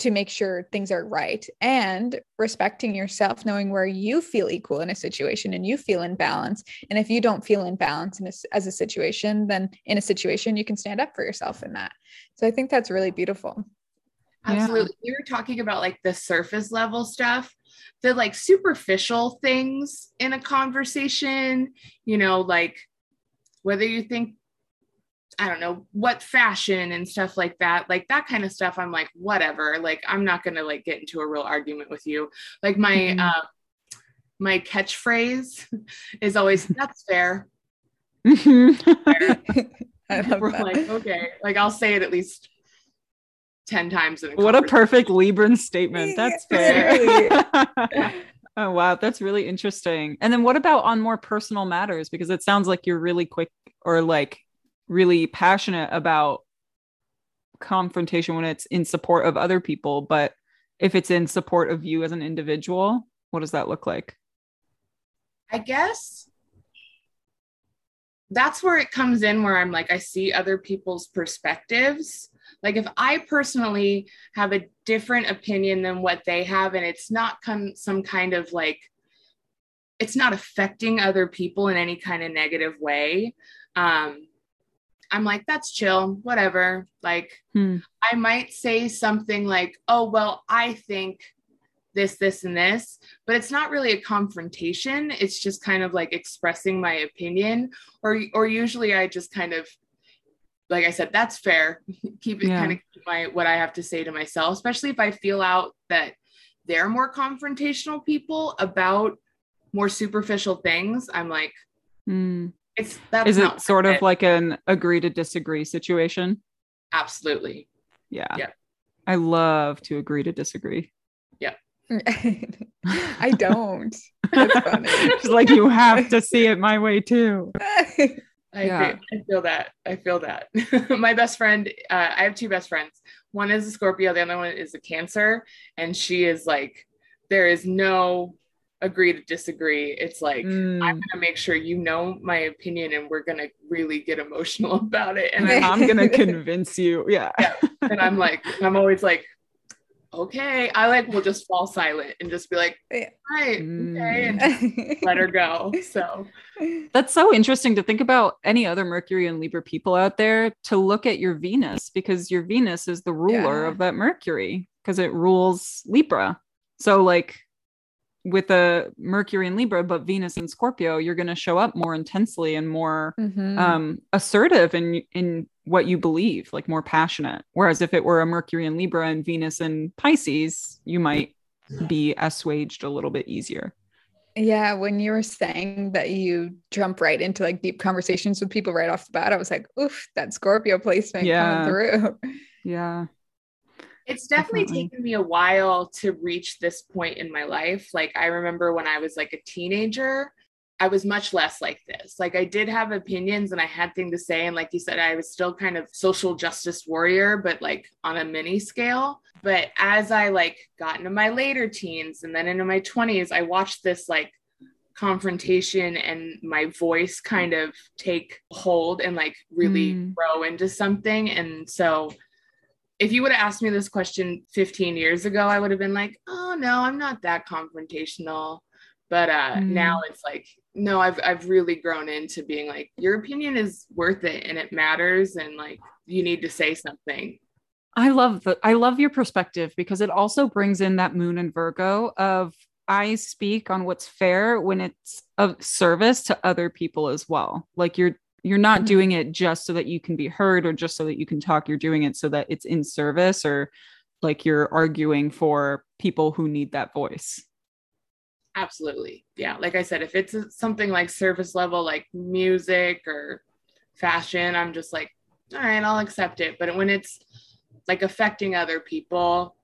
to make sure things are right and respecting yourself, knowing where you feel equal in a situation and you feel in balance. And if you don't feel in balance in a, as a situation, then in a situation, you can stand up for yourself in that. So I think that's really beautiful. Absolutely. Yeah. You were talking about like the surface level stuff, the like superficial things in a conversation, you know, like whether you think I don't know what fashion and stuff like that, like that kind of stuff. I'm like, whatever. Like, I'm not gonna like get into a real argument with you. Like my mm-hmm. uh, my catchphrase is always that's fair. fair. We're that. like, okay, like I'll say it at least 10 times in a What a perfect Libran statement. That's fair. oh wow, that's really interesting. And then what about on more personal matters because it sounds like you're really quick or like really passionate about confrontation when it's in support of other people, but if it's in support of you as an individual, what does that look like? I guess that's where it comes in where I'm like, I see other people's perspectives. Like, if I personally have a different opinion than what they have, and it's not come some kind of like, it's not affecting other people in any kind of negative way. Um, I'm like, that's chill, whatever. Like, hmm. I might say something like, oh, well, I think this, this, and this, but it's not really a confrontation. It's just kind of like expressing my opinion. Or, or usually I just kind of, like I said, that's fair. keep it yeah. kind of my what I have to say to myself, especially if I feel out that they're more confrontational people about more superficial things. I'm like, mm it's that's is it sort of it. like an agree to disagree situation absolutely yeah yeah i love to agree to disagree yeah i don't that's funny it's like you have to see it my way too I, yeah. I feel that. I feel that. My best friend, uh, I have two best friends. One is a Scorpio, the other one is a Cancer. And she is like, there is no agree to disagree. It's like mm. I'm gonna make sure you know my opinion and we're gonna really get emotional about it. And I'm gonna convince you. Yeah. yeah. And I'm like, I'm always like, okay. I like will just fall silent and just be like, right, mm. okay, and let her go. So that's so interesting to think about any other Mercury and Libra people out there to look at your Venus because your Venus is the ruler yeah. of that Mercury because it rules Libra. So like with a Mercury in Libra, but Venus and Scorpio, you're going to show up more intensely and more mm-hmm. um, assertive in in what you believe, like more passionate. Whereas if it were a Mercury in Libra and Venus and Pisces, you might be assuaged a little bit easier. Yeah, when you were saying that you jump right into like deep conversations with people right off the bat, I was like, oof, that Scorpio placement yeah. coming through. Yeah. It's definitely, definitely taken me a while to reach this point in my life. Like I remember when I was like a teenager, I was much less like this. Like I did have opinions and I had things to say. And like you said, I was still kind of social justice warrior, but like on a mini scale. But as I like got into my later teens and then into my 20s, I watched this like confrontation and my voice kind of take hold and like really mm. grow into something. And so if you would have asked me this question 15 years ago, I would have been like, oh no, I'm not that confrontational. But uh, mm. now it's like, no, I've I've really grown into being like, your opinion is worth it and it matters, and like you need to say something. I love the I love your perspective because it also brings in that moon and Virgo of I speak on what's fair when it's of service to other people as well. Like you're you're not mm-hmm. doing it just so that you can be heard or just so that you can talk you're doing it so that it's in service or like you're arguing for people who need that voice. Absolutely. Yeah like i said if it's something like service level like music or fashion i'm just like all right i'll accept it. But when it's like affecting other people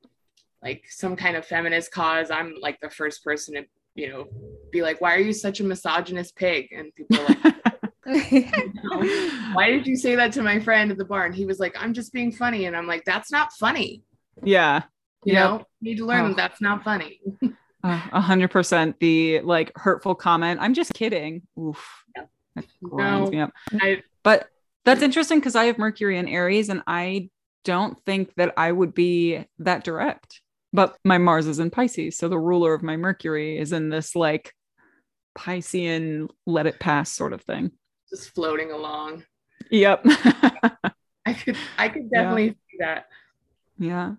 like some kind of feminist cause i'm like the first person to you know be like why are you such a misogynist pig? And people are like Why did you say that to my friend at the bar? And he was like, I'm just being funny. And I'm like, that's not funny. Yeah. You yep. know, you need to learn oh. that that's not funny. Uh, a hundred percent. The like hurtful comment. I'm just kidding. Oof. That grinds no, me up. I, but that's interesting because I have Mercury in Aries and I don't think that I would be that direct. But my Mars is in Pisces. So the ruler of my Mercury is in this like Piscean let it pass sort of thing. Just floating along. Yep. I could I could definitely yeah. see that. Yeah.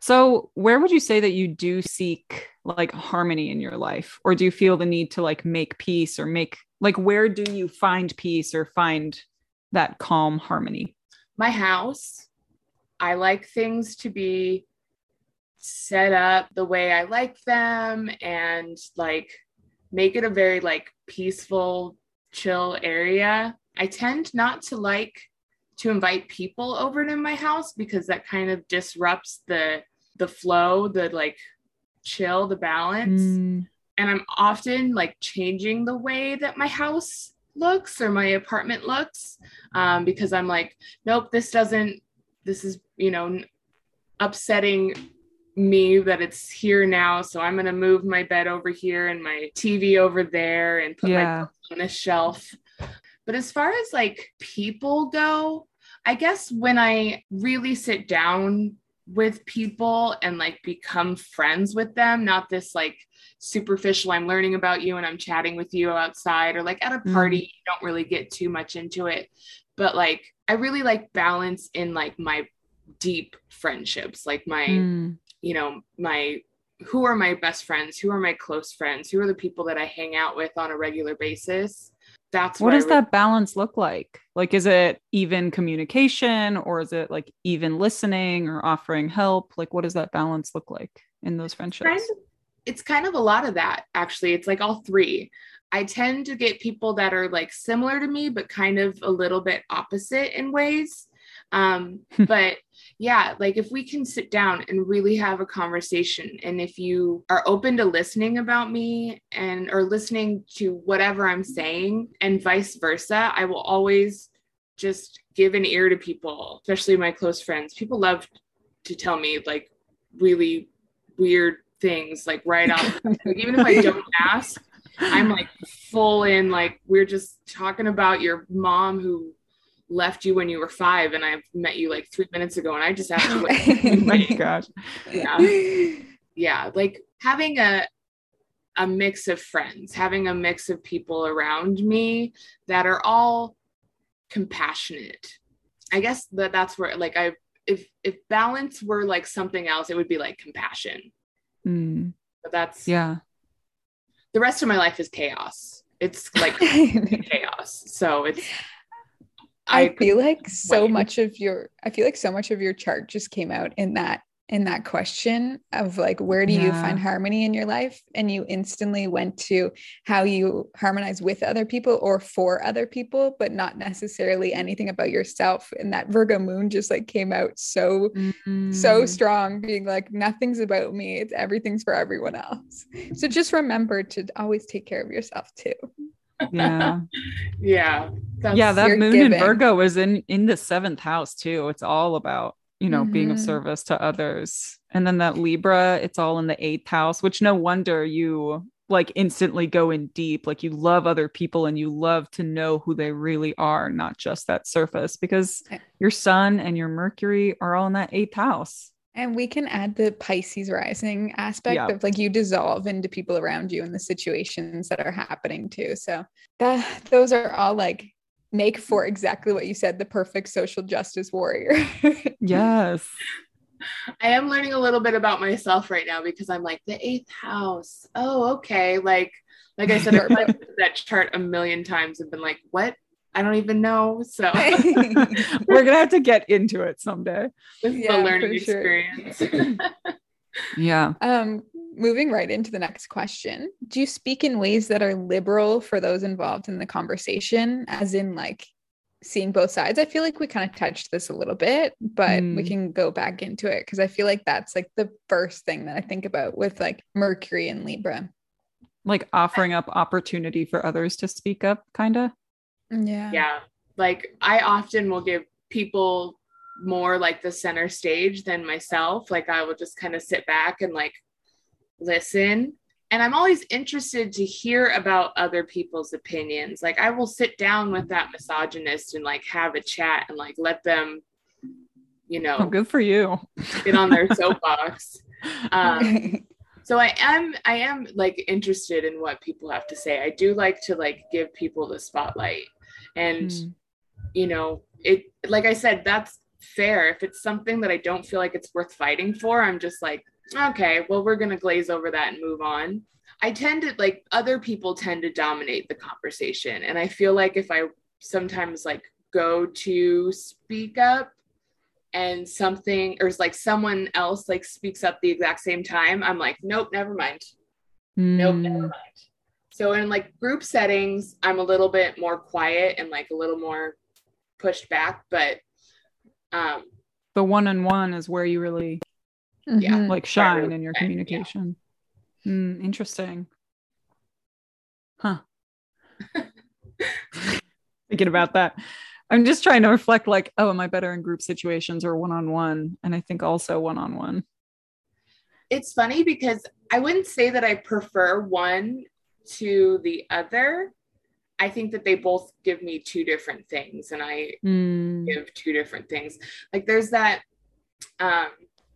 So, where would you say that you do seek like harmony in your life or do you feel the need to like make peace or make like where do you find peace or find that calm harmony? My house. I like things to be set up the way I like them and like make it a very like peaceful, chill area. I tend not to like to invite people over to my house because that kind of disrupts the the flow, the like chill, the balance. Mm. And I'm often like changing the way that my house looks or my apartment looks um, because I'm like, nope, this doesn't, this is, you know, upsetting me that it's here now. So I'm going to move my bed over here and my TV over there and put yeah. my on a shelf. But as far as like people go, I guess when I really sit down with people and like become friends with them, not this like superficial, I'm learning about you and I'm chatting with you outside or like at a party, mm. you don't really get too much into it. But like, I really like balance in like my deep friendships, like my, mm. You know, my who are my best friends, who are my close friends, who are the people that I hang out with on a regular basis? That's what, does that balance look like? Like is it even communication or is it like even listening or offering help? Like what does that balance look like in those friendships? kind of, it's kind of a lot of that actually. It's like all three. I tend to get people that are like similar to me but kind of a little bit opposite in ways. Um but yeah like if we can sit down and really have a conversation and if you are open to listening about me and or listening to whatever i'm saying and vice versa i will always just give an ear to people especially my close friends. People love to tell me like really weird things like right off even if i don't ask i'm like full in like we're just talking about your mom who left you when you were five and I've met you like three minutes ago and I just asked you what oh my gosh. Yeah. Yeah. Like having a a mix of friends, having a mix of people around me that are all compassionate. I guess that that's where like I if if balance were like something else, it would be like compassion. Mm. But that's yeah. The rest of my life is chaos. It's like chaos. So it's I, feel like so much of your I feel like so much of your chart just came out in that in that question of like where do yeah. you find harmony in your life? And you instantly went to how you harmonize with other people or for other people but not necessarily anything about yourself. And that virgo moon just like came out so mm-hmm. so strong being like nothing's about me. It's everything's for everyone else. So just remember to always take care of yourself too yeah yeah yeah that moon giving. in virgo is in in the seventh house too it's all about you know mm-hmm. being of mm-hmm. service to others and then that libra it's all in the eighth house which no wonder you like instantly go in deep like you love other people and you love to know who they really are not just that surface because eh. your sun and your mercury are all in that eighth house and we can add the Pisces rising aspect yeah. of like you dissolve into people around you and the situations that are happening too. So that those are all like make for exactly what you said, the perfect social justice warrior. yes. I am learning a little bit about myself right now because I'm like the eighth house. Oh, okay. Like, like I said, I've that chart a million times and been like, what I don't even know. So we're gonna have to get into it someday. This yeah, is a learning experience. yeah. Um, moving right into the next question. Do you speak in ways that are liberal for those involved in the conversation, as in like seeing both sides? I feel like we kind of touched this a little bit, but mm. we can go back into it because I feel like that's like the first thing that I think about with like Mercury and Libra. Like offering up opportunity for others to speak up, kind of. Yeah. Yeah. Like I often will give people more like the center stage than myself. Like I will just kind of sit back and like listen. And I'm always interested to hear about other people's opinions. Like I will sit down with that misogynist and like have a chat and like let them you Oh, know, good for you. get on their soapbox. Um, so I am I am like interested in what people have to say. I do like to like give people the spotlight. And Mm. you know, it like I said, that's fair. If it's something that I don't feel like it's worth fighting for, I'm just like, okay, well, we're gonna glaze over that and move on. I tend to like other people tend to dominate the conversation. And I feel like if I sometimes like go to speak up and something or it's like someone else like speaks up the exact same time, I'm like, nope, never mind. Nope, Mm. never mind. So in like group settings, I'm a little bit more quiet and like a little more pushed back, but um The one on one is where you really Yeah. Mhm. like shine really in your shine, yeah. communication. Mm, interesting. Huh. Thinking about that. I'm just trying to reflect like, oh, am I better in group situations or one on one? And I think also one on one. it's funny because I wouldn't say that I prefer one to the other. I think that they both give me two different things and I Mm. give two different things. Like there's that um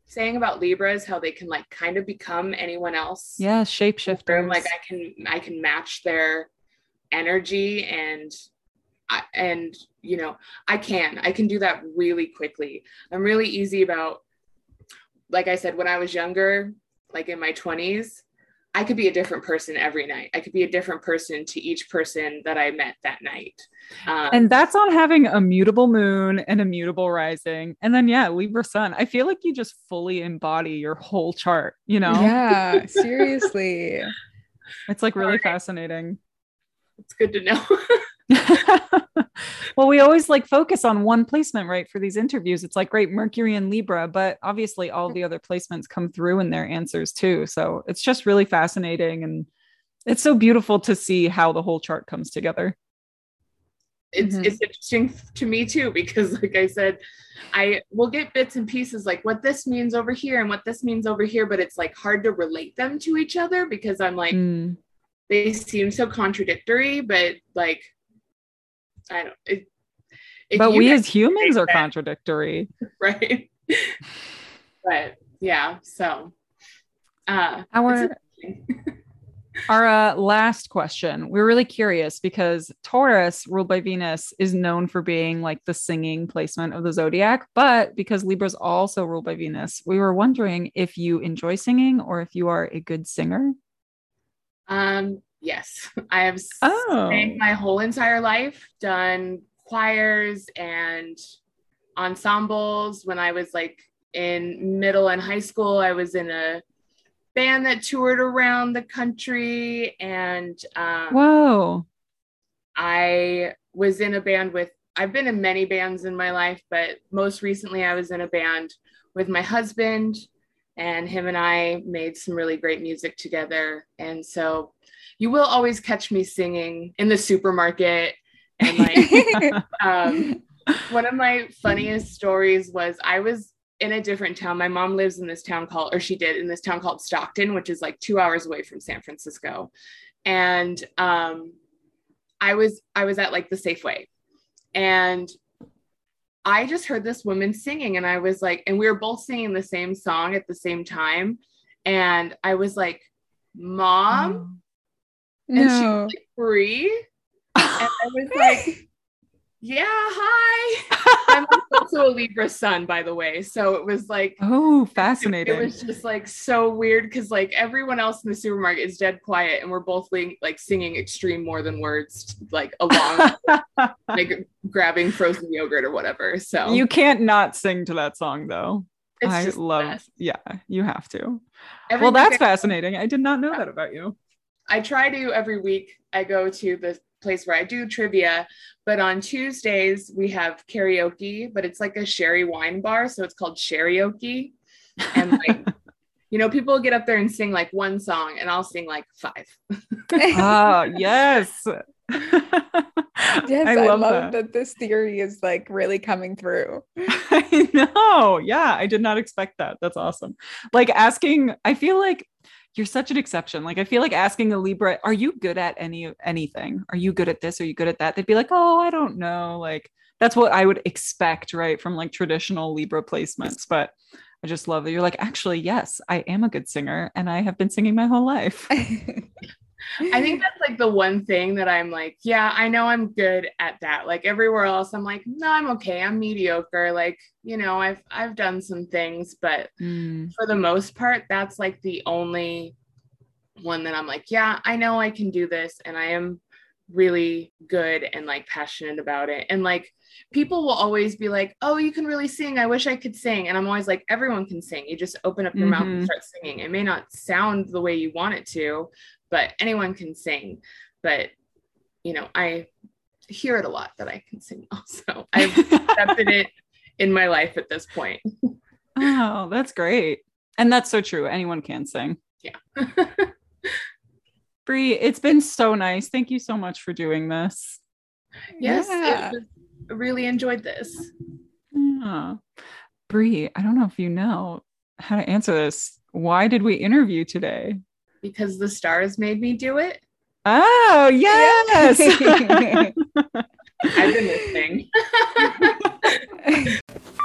saying about Libras how they can like kind of become anyone else. Yeah, Where shapeshifters. Like I can I can match their energy and I, and you know I can I can do that really quickly. I'm really easy about like I said when I was younger, like in my 20s, I could be a different person every night. I could be a different person to each person that I met that night. Um, and that's on having a mutable moon and a mutable rising. And then yeah, Libra sun. I feel like you just fully embody your whole chart, you know? Yeah, seriously. It's like really Alright. fascinating. it's good to know. well, we always like focus on one placement, right? For these interviews, it's like great Mercury and Libra, but obviously all the other placements come through in their answers too. So it's just really fascinating. And it's so beautiful to see how the whole chart comes together. it's Mhm. it's interesting to me too because like I said, I will get bits and pieces like what this means over here and what this means over here, but it's like hard to relate them to each other because I'm like Mm. they seem so contradictory, but like I don't. It, But we as humans are that- contradictory. right, but yeah. So, uh, Our. Our uh, last question. We're really curious because Taurus, ruled by Venus, is known for being like the singing placement of the zodiac. But because Libra's also ruled by Venus, we were wondering if you enjoy singing or if you are a good singer. um, yes, I have Oh. sang my whole entire life, done choirs and ensembles. When I was like in middle and high school, I was in a band that toured around the country, and um, Whoa. I was in a band with, I've been in many bands in my life, but most recently I was in a band with my husband, and him and I made some really great music together. And so you will always catch me singing in the supermarket. And like, um, one of my funniest stories was I was in a different town. My mom lives in this town called, or she did, in this town called Stockton, which is like two hours away from San Francisco. And um, I was I was at like the Safeway, and I just heard this woman singing, and I was like, and we were both singing the same song at the same time, and I was like, "Mom," and she was like, "Free," and I was like, "Yeah, hi." I'm also a Libra sun, by the way, so it was like oh, fascinating. it was just like so weird because like everyone else in the supermarket is dead quiet and we're both like, like singing extreme more than words like along like grabbing frozen yogurt or whatever so you can't not sing to that song though. it's I just love, yeah, you have to. Every well, that's week fascinating. I did not know that about you. I, I try to every week i go to the place where i do trivia but on tuesdays we have karaoke but it's like a sherry wine bar so it's called sherryoke and like you know people get up there and sing like one song and i'll sing like five ah, yes. Yes, I I, love love, that. that. this theory is like really coming through. I know. Yeah, I did not expect that. That's awesome. Like asking, I feel like you're such an exception. Like I feel like asking a Libra, are you good at any anything? Are you good at this? Are you good at that? They'd be like, "Oh, I don't know." Like that's what I would expect, right, from like traditional Libra placements, but I just love that you're like, actually, yes, I am a good singer and I have been singing my whole life. I think that's like the one thing that I'm like, yeah, I know I'm good at that. Like everywhere else, I'm like, no, I'm okay. I'm mediocre. Like, you know, I've I've done some things, but Mm, for the most part, that's like the only one that I'm like, yeah, I know I can do this and I am really good and like passionate about it. And like people will always be like, oh, you can really sing. I wish I could sing. And I'm always like, everyone can sing. You just open up your mouth Mhm. and start singing. It may not sound the way you want it to, but anyone can sing. But, you know, I hear it a lot that I can sing also. I've accepted it in my life at this point. oh, that's great. And that's so true. Anyone can sing. Yeah. Bri, it's been so nice. Thank you so much for doing this. yes, Yeah. I really enjoyed this. Yeah. Bri, I don't know if you know how to answer this. Why did we interview today? because the stars made me do it. Oh, yes. I've been listening.